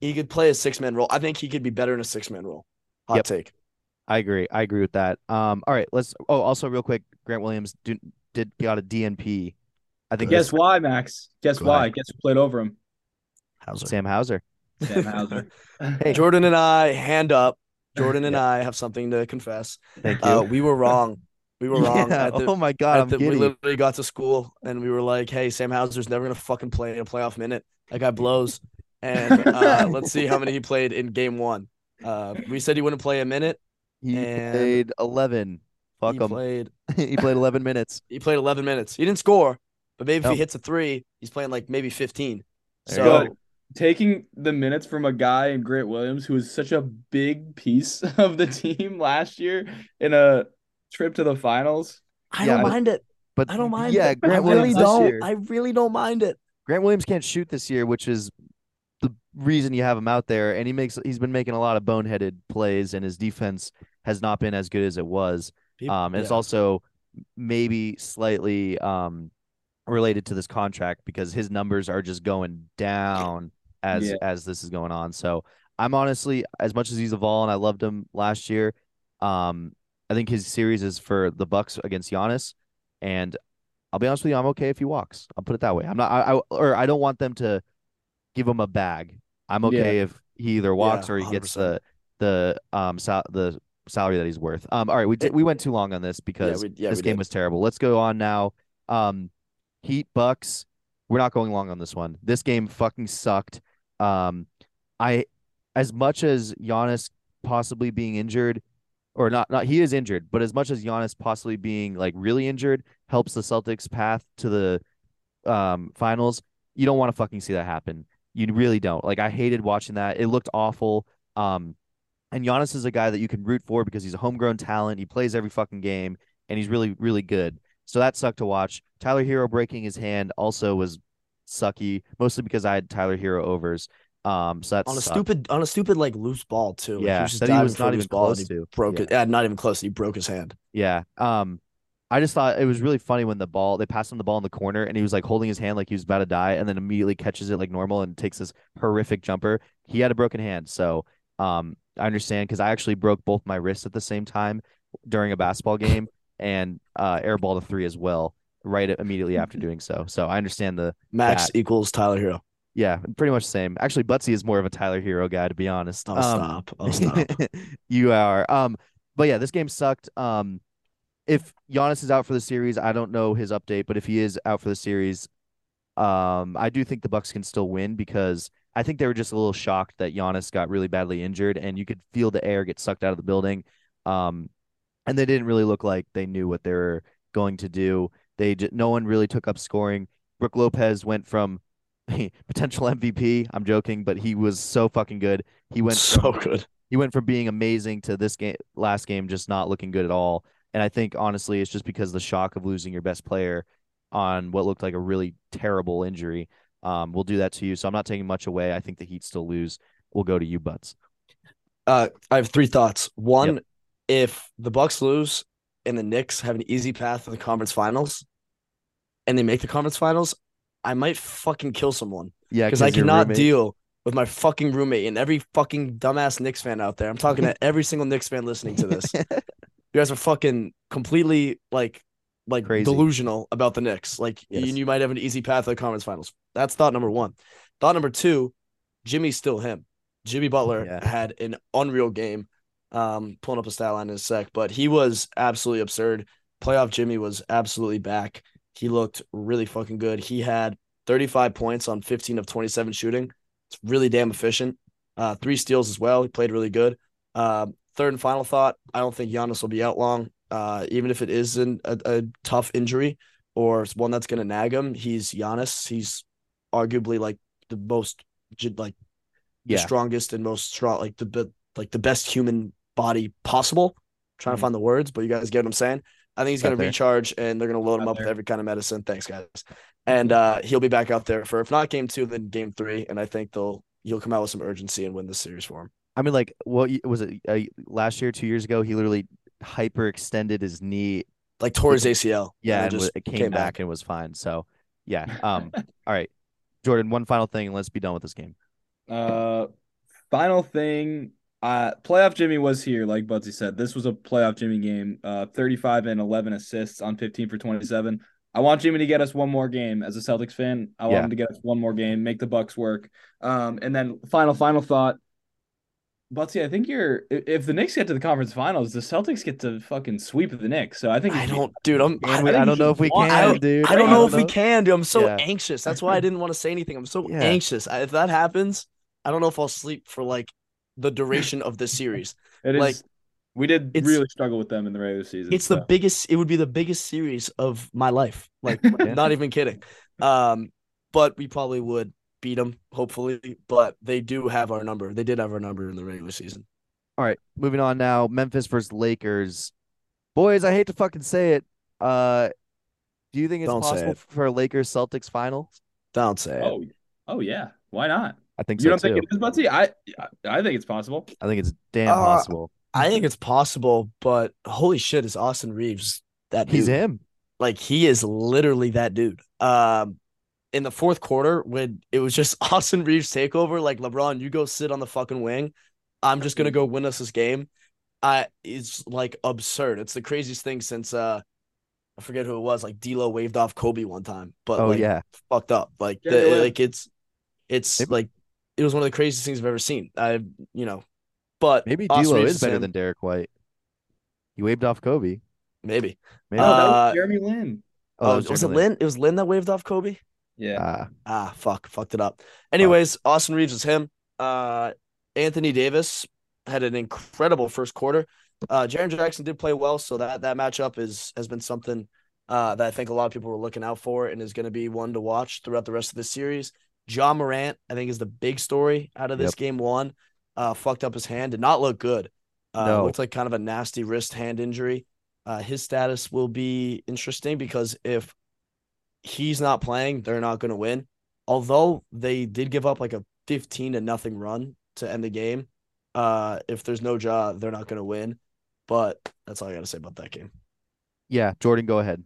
he could play a six man role. I think he could be better in a six man role. Hot
Yep.
take.
I agree. I agree with that. Um, all right, let's. Oh, also real quick, Grant Williams do, did got a DNP. I think
Guess why, Max? Guess
Go
why?
ahead.
Guess who played over him?
Hauser.
Sam Hauser.
Sam Hauser.
Hey,
Jordan and I, hand up. Jordan and I have something to confess.
thank you.
Uh, we were wrong. We were wrong.
Yeah,
the,
oh my god, I'm
the- we literally got to school and we were like, "Hey, Sam Hauser's never gonna fucking play in a playoff minute. That guy blows." And uh, let's see how many he played in game one. Uh, we said he wouldn't play a minute.
He
and
played 11. Fuck
he
him.
played.
he played 11 minutes.
He played 11 minutes. He didn't score, but maybe if he hits a three, he's playing like maybe 15.
There
So.
Taking the minutes from a guy in Grant Williams who was such a big piece of the team last year in a trip to the finals.
I
Yeah,
don't mind it.
But
I don't mind
Yeah,
it.
Grant
I
Williams
really don't.
year.
I really don't mind it.
Grant Williams can't shoot this year, which is the reason you have him out there. And he makes he's been making a lot of boneheaded plays, and his defense has not been as good as it was.
Peop-
Um, and it's also maybe slightly um related to this contract because his numbers are just going down as
Yeah.
as this is going on. So I'm honestly, as much as he's a vol and I loved him last year, um, I think his series is for the Bucks against Giannis, and I'll be honest with you, I'm okay if he walks. I'll put it that way. I'm not, I, I or I don't want them to give him a bag. I'm okay if he either walks
Yeah,
or he gets
100%.
the the um sal- the salary that he's worth. Um, all right, we did, we went too long on this because
we- yeah,
this
we
game
did.
was terrible. Let's go on now. Um, Heat Bucks. We're not going long on this one. This game fucking sucked. Um, I, as much as Giannis possibly being injured, or not, not he is injured, but as much as Giannis possibly being like really injured helps the Celtics path to the um finals, you don't want to fucking see that happen. You really don't. Like I hated watching that. It looked awful. Um, and Giannis is a guy that you can root for because he's a homegrown talent. He plays every fucking game, and he's really, really good. So that sucked to watch. Tyler Herro breaking his hand also was sucky, mostly because I had Tyler Herro overs. Um, so that's
on a stupid on a stupid like loose ball too. Like,
Yeah,
was just
that he was not even close
he
to.
Broke
Yeah.
it. Yeah, not even close. He broke his hand.
Yeah. Um, I just thought it was really funny when the ball they passed him the ball in the corner and he was like holding his hand like he was about to die and then immediately catches it like normal and takes this horrific jumper. He had a broken hand, so um, I understand because I actually broke both my wrists at the same time during a basketball game and uh, airballed a three as well right immediately after doing so. So I understand the
Max
That-
equals Tyler Herro.
yeah, pretty much the same. Actually, Buttsie is more of a Tyler Herro guy to be honest.
Oh
Um,
stop. Oh stop.
you are. Um, but yeah, this game sucked. Um, if Giannis is out for the series, I don't know his update, but if he is out for the series, um, I do think the Bucks can still win because I think they were just a little shocked that Giannis got really badly injured, and you could feel the air get sucked out of the building. Um, and they didn't really look like they knew what they were going to do. They j- no one really took up scoring. Brook Lopez went from potential MVP. I'm joking, but he was so fucking good. He went
so
from,
good.
he went from being amazing to this game last game just not looking good at all. And I think honestly, it's just because the shock of losing your best player on what looked like a really terrible injury um, will do that to you. So I'm not taking much away. I think the Heat still lose. We'll go to you, Butts.
Uh, I have three thoughts. One, if the Bucks lose and the Knicks have an easy path to the conference finals, and they make the conference finals, I might fucking kill someone
Yeah,
because I cannot
roommate-
deal with my fucking roommate and every fucking dumbass Knicks fan out there. I'm talking to every single Knicks fan listening to this. you guys are fucking completely like like
Crazy.
delusional about the Knicks. Like
Yes.
you, you might have an easy path to the conference finals. That's thought number one. Thought number two, Jimmy's still him. Jimmy Butler
Yeah.
had an unreal game. Um, pulling up a stat line in a sec, but he was absolutely absurd. Playoff Jimmy was absolutely back. He looked really fucking good. He had 35 points on 15 of 27 shooting. It's really damn efficient. Uh, three steals as well. He played really good. Uh, third and final thought, I don't think Giannis will be out long. Uh, even if it isn't a, a tough injury or one that's going to nag him, he's Giannis. He's arguably like the most like
Yeah.
the strongest and most strong, like the like the best human body possible. trying
Mhm.
to find the words, but you guys get what I'm saying. I think he's going to recharge, and they're going to load him
Got
up with every kind of medicine. Thanks, guys. And uh, he'll be back out there for if not game two, then game three. And I think they'll he'll come out with some urgency and win this series for him.
I mean, like, what was it uh, last year, two years ago? He literally hyperextended his knee.
Like tore his ACL.
Yeah,
then
and,
just
wa- it came, back, and was fine. So, yeah. Um. all right, Jordan. One final thing, and let's be done with this game.
Uh, final thing. Uh, playoff Jimmy was here, like Buttsie said. This was a playoff Jimmy game. Uh, 35 and 11 assists on 15 for 27. I want Jimmy to get us one more game as a Celtics fan. I want
Yeah.
him to get us one more game, make the Bucks work. Um, and then final, final thought. Buttsie, I think you're if the Knicks get to the conference finals, the Celtics get to fucking sweep the Knicks. So I think
I don't, dude. I'm.
I,
I,
I don't know if we
want-
can,
I
dude.
I don't
I
know
don't
if we can, dude. I'm so
Yeah.
anxious. That's why I didn't want to say anything. I'm so
Yeah.
anxious. I, if that happens, I don't know if I'll sleep for like the duration of this series.
It is.
like,
we did really struggle with them in the regular season.
It's the biggest. It would be the biggest series of my life. Like, not even kidding. Um, but we probably would beat them, hopefully. But they do have our number. They did have our number in the regular season.
All right, moving on now. Memphis versus Lakers. Boys, I hate to fucking say it. Uh, do you think it's
Don't
possible
it.
for a Lakers Celtics final?
Don't say it.
Oh, oh yeah. Why not?
I think
You
so
don't
too.
think it is, Buttsie? I I think it's possible.
I think it's damn
Uh,
possible.
I think it's possible, but holy shit, is Austin Reaves that dude?
He's him.
Like he is literally that dude. Um, in the fourth quarter, when it was just Austin Reaves takeover, like LeBron, you go sit on the fucking wing. I'm just gonna go win us this game. I it's like absurd. It's the craziest thing since uh, I forget who it was. Like D'Lo waved off Kobe one time, but
Oh
like,
yeah,
fucked up. Like
Yeah,
the,
they were.
like it's it's
Maybe-
like it was one of the craziest things I've ever seen. I you know, but
maybe D'Lo is better than Derek White. He waved off Kobe.
maybe.
Maybe.
Oh, that
Uh,
was Jeremy Lin.
Oh, that
Oh,
was
was, it
Jeremy Lin.
Lynn? It was Lin that waved off Kobe.
Yeah.
Ah,
Ah, fuck, fucked it up. Anyways, Austin Reaves is him. Uh, Anthony Davis had an incredible first quarter. Uh, Jaren Jackson did play well, so that that matchup is has been something uh, that I think a lot of people were looking out for and is going to be one to watch throughout the rest of the series. Ja Morant, I think, is the big story out of this
Yep.
game one. Uh, fucked up his hand, did not look good. Uh,
No.
looked like kind of a nasty wrist hand injury. Uh, his status will be interesting because if he's not playing, they're not going to win. Although they did give up like a 15 to nothing run to end the game. Uh, if there's no job, they're not going to win. But that's all I got to say about that game.
yeah. Jordan, go ahead.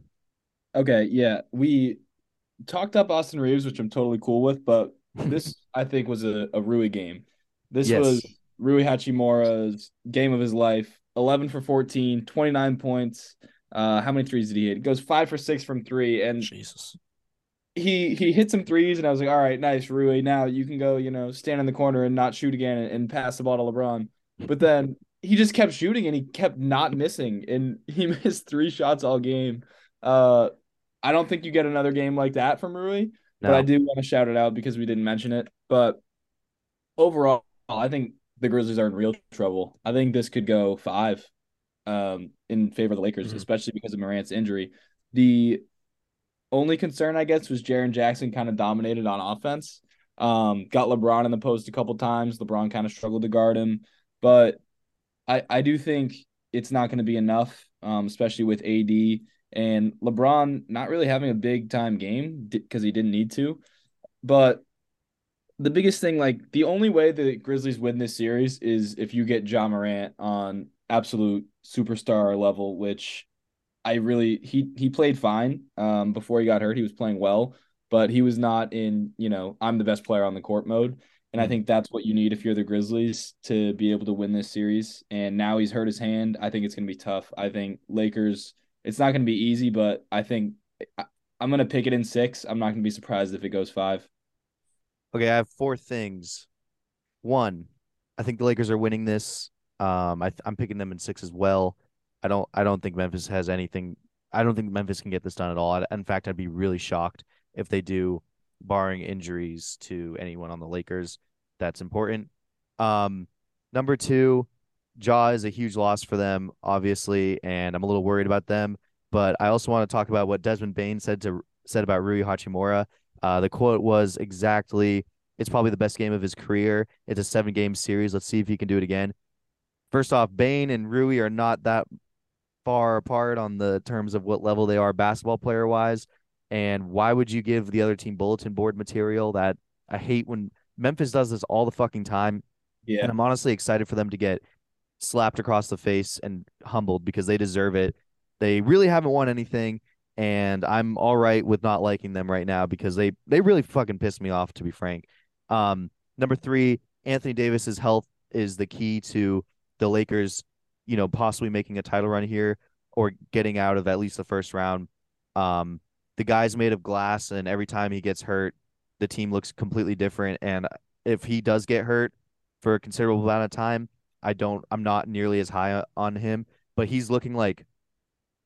Okay, yeah. We talked up Austin Reaves, which I'm totally cool with, but this I think was a, a Rui game. This
Yes.
was Rui Hachimura's game of his life. 11 for 14, 29 points. Uh, how many threes did he hit? He goes five for six from three, and
Jesus.
he he hit some threes, and I was like, all right, nice, Rui. Now you can go, you know, stand in the corner and not shoot again and, and pass the ball to LeBron. But then he just kept shooting and he kept not missing, and he missed three shots all game. Uh, I don't think you get another game like that from Rui, but I do want to shout it out because we didn't mention it. But overall, I think the Grizzlies are in real trouble. I think this could go five um, in favor of the Lakers,
Mhm.
especially because of Morant's injury. The only concern, I guess, was Jaren Jackson kind of dominated on offense. Um, got LeBron in the post a couple times. LeBron kind of struggled to guard him, but I I do think it's not going to be enough, um, especially with AD and LeBron not really having a big time game because he didn't need to. But the biggest thing, like the only way the Grizzlies win this series is if you get Ja Morant on absolute superstar level, which I really he he played fine um before he got hurt. He was playing well, but he was not in, you know, I'm the best player on the court mode. And I think that's what you need if you're the Grizzlies to be able to win this series. And now he's hurt his hand. I think it's going to be tough. I think Lakers, it's not going to be easy, but I think I, I'm going to pick it in six. I'm not going to be surprised if it goes five.
Okay, I have four things. One, I think the Lakers are winning this. Um, I I'm picking them in six as well. I don't I don't think Memphis has anything. I don't think Memphis can get this done at all. In fact, I'd be really shocked if they do, barring injuries to anyone on the Lakers. That's important. Um, number two, Ja is a huge loss for them, obviously, and I'm a little worried about them. But I also want to talk about what Desmond Bane said to said about Rui Hachimura. Uh, the quote was exactly, "It's probably the best game of his career. It's a seven game series. Let's see if he can do it again." First off, Bane and Rui are not that far apart on the terms of what level they are basketball player wise. And why would you give the other team bulletin board material? That I hate when Memphis does this all the fucking time.
Yeah.
And I'm honestly excited for them to get slapped across the face and humbled because they deserve it. They really haven't won anything, and I'm all right with not liking them right now because they they really fucking pissed me off to be frank. Um, number three, Anthony Davis's health is the key to the Lakers, you know, possibly making a title run here or getting out of at least the first round. Um, the guy's made of glass, and every time he gets hurt, the team looks completely different. And if he does get hurt for a considerable amount of time, I don't, I'm not nearly as high on him, but he's looking like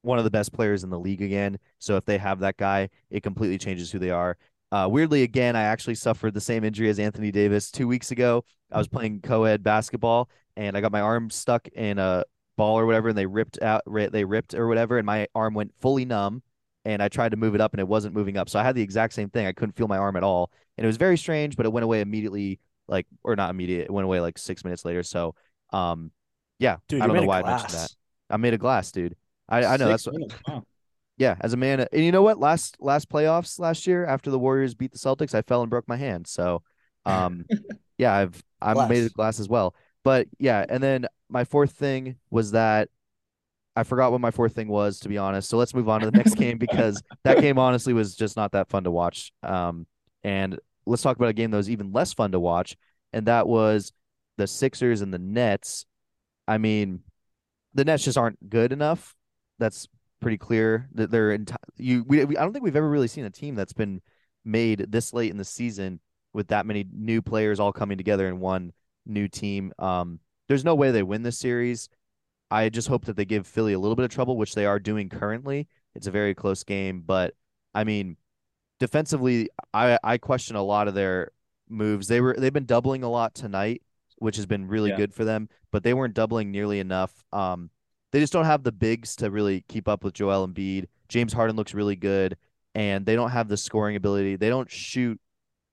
one of the best players in the league again. So if they have that guy, it completely changes who they are. Uh, weirdly, again, I actually suffered the same injury as Anthony Davis two weeks ago. I was playing co-ed basketball and I got my arm stuck in a ball or whatever, and they ripped out, they ripped or whatever, and my arm went fully numb. And I tried to move it up, and it wasn't moving up. So I had the exact same thing. I couldn't feel my arm at all, and it was very strange. But it went away immediately, like or not immediate. It went away like six minutes later. So, um, yeah,
Dude,
I don't know
made
why I mentioned that. I made a glass, dude. I, I know
Six
that's what,
wow.
yeah. As a man, and you know what? Last last playoffs last year, after the Warriors beat the Celtics, I fell and broke my hand. So, um, yeah, I've made
Glass.
of glass as well. But yeah, and then my fourth thing was that I forgot what my fourth thing was, to be honest. So let's move on to the next game because that game honestly was just not that fun to watch. Um, and let's talk about a game that was even less fun to watch, and that was the Sixers and the Nets. I mean, the Nets just aren't good enough. That's pretty clear. That they're enti- you. We, we I don't think we've ever really seen a team that's been made this late in the season with that many new players all coming together in one new team. Um, there's no way they win this series. I just hope that they give Philly a little bit of trouble, which they are doing currently. It's a very close game, but I mean, defensively, I I question a lot of their moves. They were they've been doubling a lot tonight, which has been really
Yeah.
good for them, but they weren't doubling nearly enough. Um, they just don't have the bigs to really keep up with Joel Embiid. James Harden looks really good, and they don't have the scoring ability. They don't shoot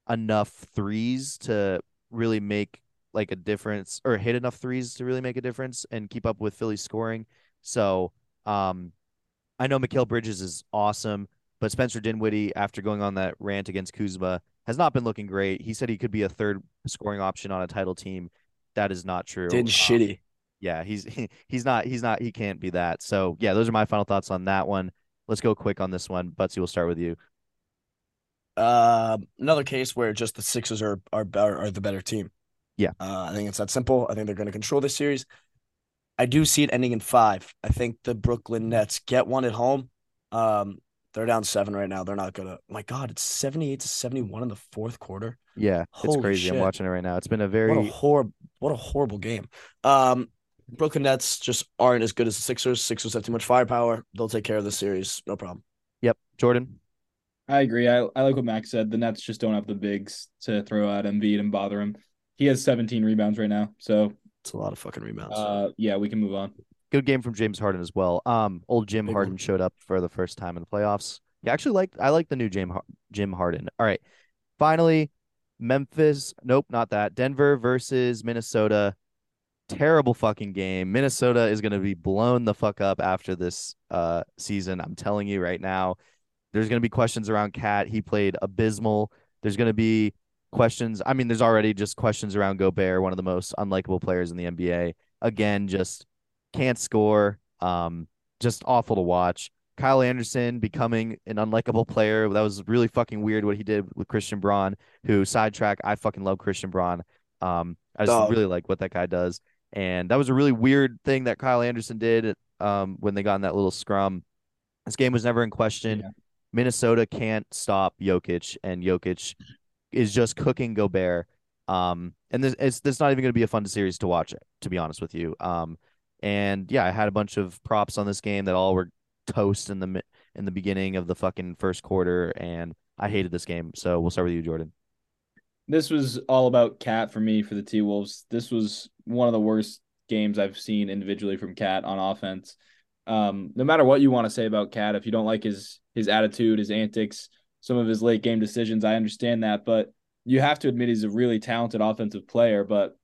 enough threes to really make like a difference or hit enough threes to really make a difference and keep up with Philly's scoring. So, um, I know Mikal Bridges is awesome, but Spencer Dinwiddie, after going on that rant against Kuzma, has not been looking great. He said he could be a third scoring option on a title team. That is not true.
Did
Um,
shitty.
yeah, he's he's not he's not he can't be that. So yeah, those are my final thoughts on that one. Let's go quick on this one. Buttsie, we'll start with you.
Uh, another case where just the Sixers are are are, are the better team.
Yeah.
Uh, I think it's that simple. I think they're going to control this series. I do see it ending in five. I think the Brooklyn Nets get one at home. Um, they're down seven right now. They're not gonna. My God, it's seventy-eight to seventy-one in the fourth quarter.
Yeah, it's
Holy
crazy. I'm watching it right now. It's been a
What a
very
horrible, what a horrible game. Um, Brooklyn Nets just aren't as good as the Sixers. Sixers have too much firepower. They'll take care of the series, no problem.
yep. Jordan.
I agree. I, I like what Max said. The Nets just don't have the bigs to throw at Embiid and bother him. He has 17 rebounds right now. So,
It's a lot of fucking rebounds.
uh, yeah, we can move on.
Good game from James Harden as well. Um, old Jim
Big
Harden
one.
showed up for the first time in the playoffs. Yeah, actually like I like the new Jim Jim Harden. All right. Finally, Memphis. Nope, not that. Denver versus Minnesota. Terrible fucking game. Minnesota is going to be blown the fuck up after this uh season. I'm telling you right now. There's going to be questions around KAT. He played abysmal. There's going to be questions. I mean, there's already just questions around Gobert, one of the most unlikable players in the NBA. Again, just can't score. Um, just awful to watch. Kyle Anderson becoming an unlikable player. That was really fucking weird what he did with Christian Braun, who sidetrack. I fucking love Christian Braun. Um, I just
Dog.
really like what that guy does. And that was a really weird thing that Kyle Anderson did um when they got in that little scrum. This game was never in question.
Yeah.
Minnesota can't stop Jokic, and Jokic is just cooking Gobert. Um, and this it's this not even going to be a fun series to watch. To be honest with you. Um, and yeah, I had a bunch of props on this game that all were toast in the in the beginning of the fucking first quarter, and I hated this game. So we'll start with you, Jordan.
This was all about KAT for me for the T Wolves. This was one of the worst games I've seen individually from KAT on offense. Um, no matter what you want to say about KAT, if you don't like his his attitude, his antics, some of his late game decisions, I understand that, but you have to admit he's a really talented offensive player. But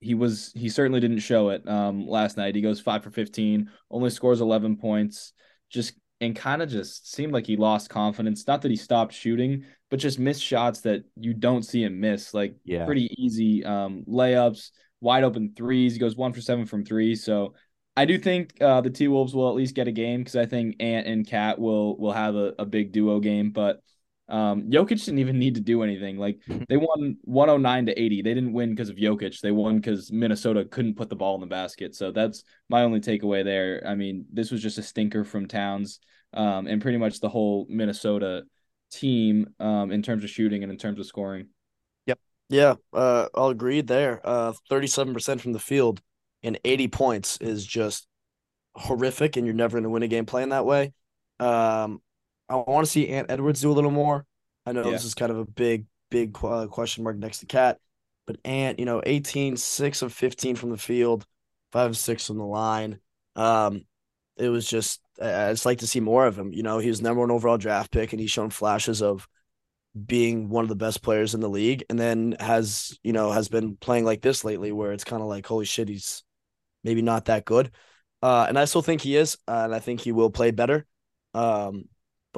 he was he certainly didn't show it um, last night. He goes five for fifteen, only scores eleven points, just and kind of just seemed like he lost confidence. Not that he stopped shooting, but just missed shots that you don't see him miss. Like
Yeah.
pretty easy um, layups, wide open threes. He goes one for seven from three. So I do think uh, the T Wolves will at least get a game because I think Ant and KAT will will have a, a big duo game. But um, Jokic didn't even need to do anything. Like they won 109 to 80. They didn't win because of Jokic. They won because Minnesota couldn't put the ball in the basket. So that's my only takeaway there. I mean, this was just a stinker from Towns um, and pretty much the whole Minnesota team um, in terms of shooting and in terms of scoring. Yep.
Yeah, uh, I'll agree there. Uh, 37% from the field and 80 points is just horrific, and you're never going to win a game playing that way. Um, I want to see Ant Edwards do a little more. I know
Yeah.
this is kind of a big, big uh, question mark next to KAT, but Ant, you know, 18, 6 of 15 from the field, 5 of 6 from the line. Um, it was just, I I just like to see more of him. You know, he was number one overall draft pick, and he's shown flashes of being one of the best players in the league and then has you know has been playing like this lately where it's kind of like holy shit he's maybe not that good uh and i still think he is uh, and i think he will play better um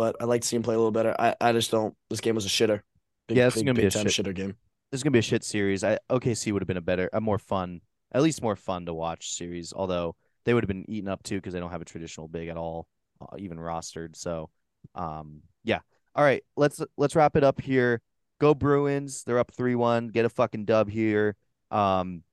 but i like to see him play a little better i i just don't this game was a shitter big,
Yeah, this is
big,
gonna be a shit-
shitter game
This is gonna be a shit series. I OKC would have been a better, a more fun, at least more fun to watch series. Although they would have been eaten up too because they don't have a traditional big at all, uh, even rostered. So, um, yeah. All right, let's let's wrap it up here. Go Bruins! They're up three one. Get a fucking dub here. Um,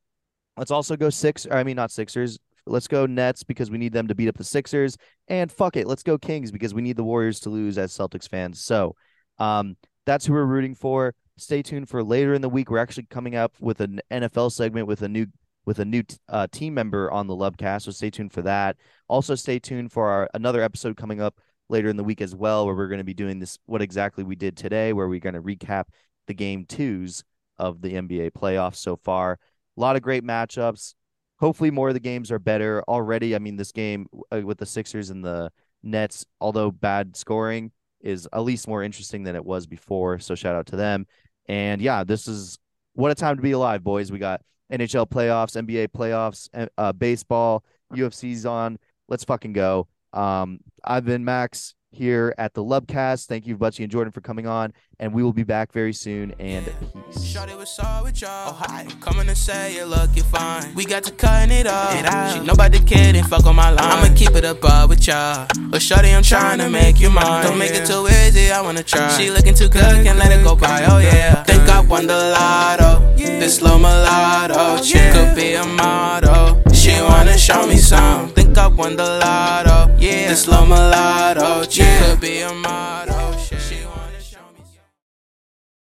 let's also go six. I mean, not Sixers. Let's go Nets because we need them to beat up the Sixers. And fuck it, let's go Kings because we need the Warriors to lose as Celtics fans. So, um, that's who we're rooting for. Stay tuned for later in the week. We're actually coming up with an NFL segment with a new with a new uh, team member on the Lubcast. So stay tuned for that. Also, stay tuned for our another episode coming up later in the week as well, where we're going to be doing this what exactly we did today, where we're going to recap the game twos of the NBA playoffs so far. A lot of great matchups. Hopefully, more of the games are better already. I mean, this game uh, with the Sixers and the Nets, although bad scoring, is at least more interesting than it was before. So shout out to them. And yeah, this is what a time to be alive, boys. We got NHL playoffs, NBA playoffs, uh, uh, baseball, UFC's on. Let's fucking go. Um, I've been Max here at the Lubcast. Thank you, Buttsie and Jordan, for coming on, and we will be back very soon. And peace.
Shorty was all with y'all. Oh, hi. Coming to say you look, you fine. We got to cutting it up. It out. She nobody kidding, fuck on my line. I'ma keep it above with y'all. But Shorty, I'm trying to make you mine. Don't make it too easy, I wanna try. She looking too good, can't let it go by. Oh yeah. Think I won the lotto. This low mulatto chick could be a model. She wanna show me some. Think I won the lotto. Yeah. This low mulatto chick could be a model.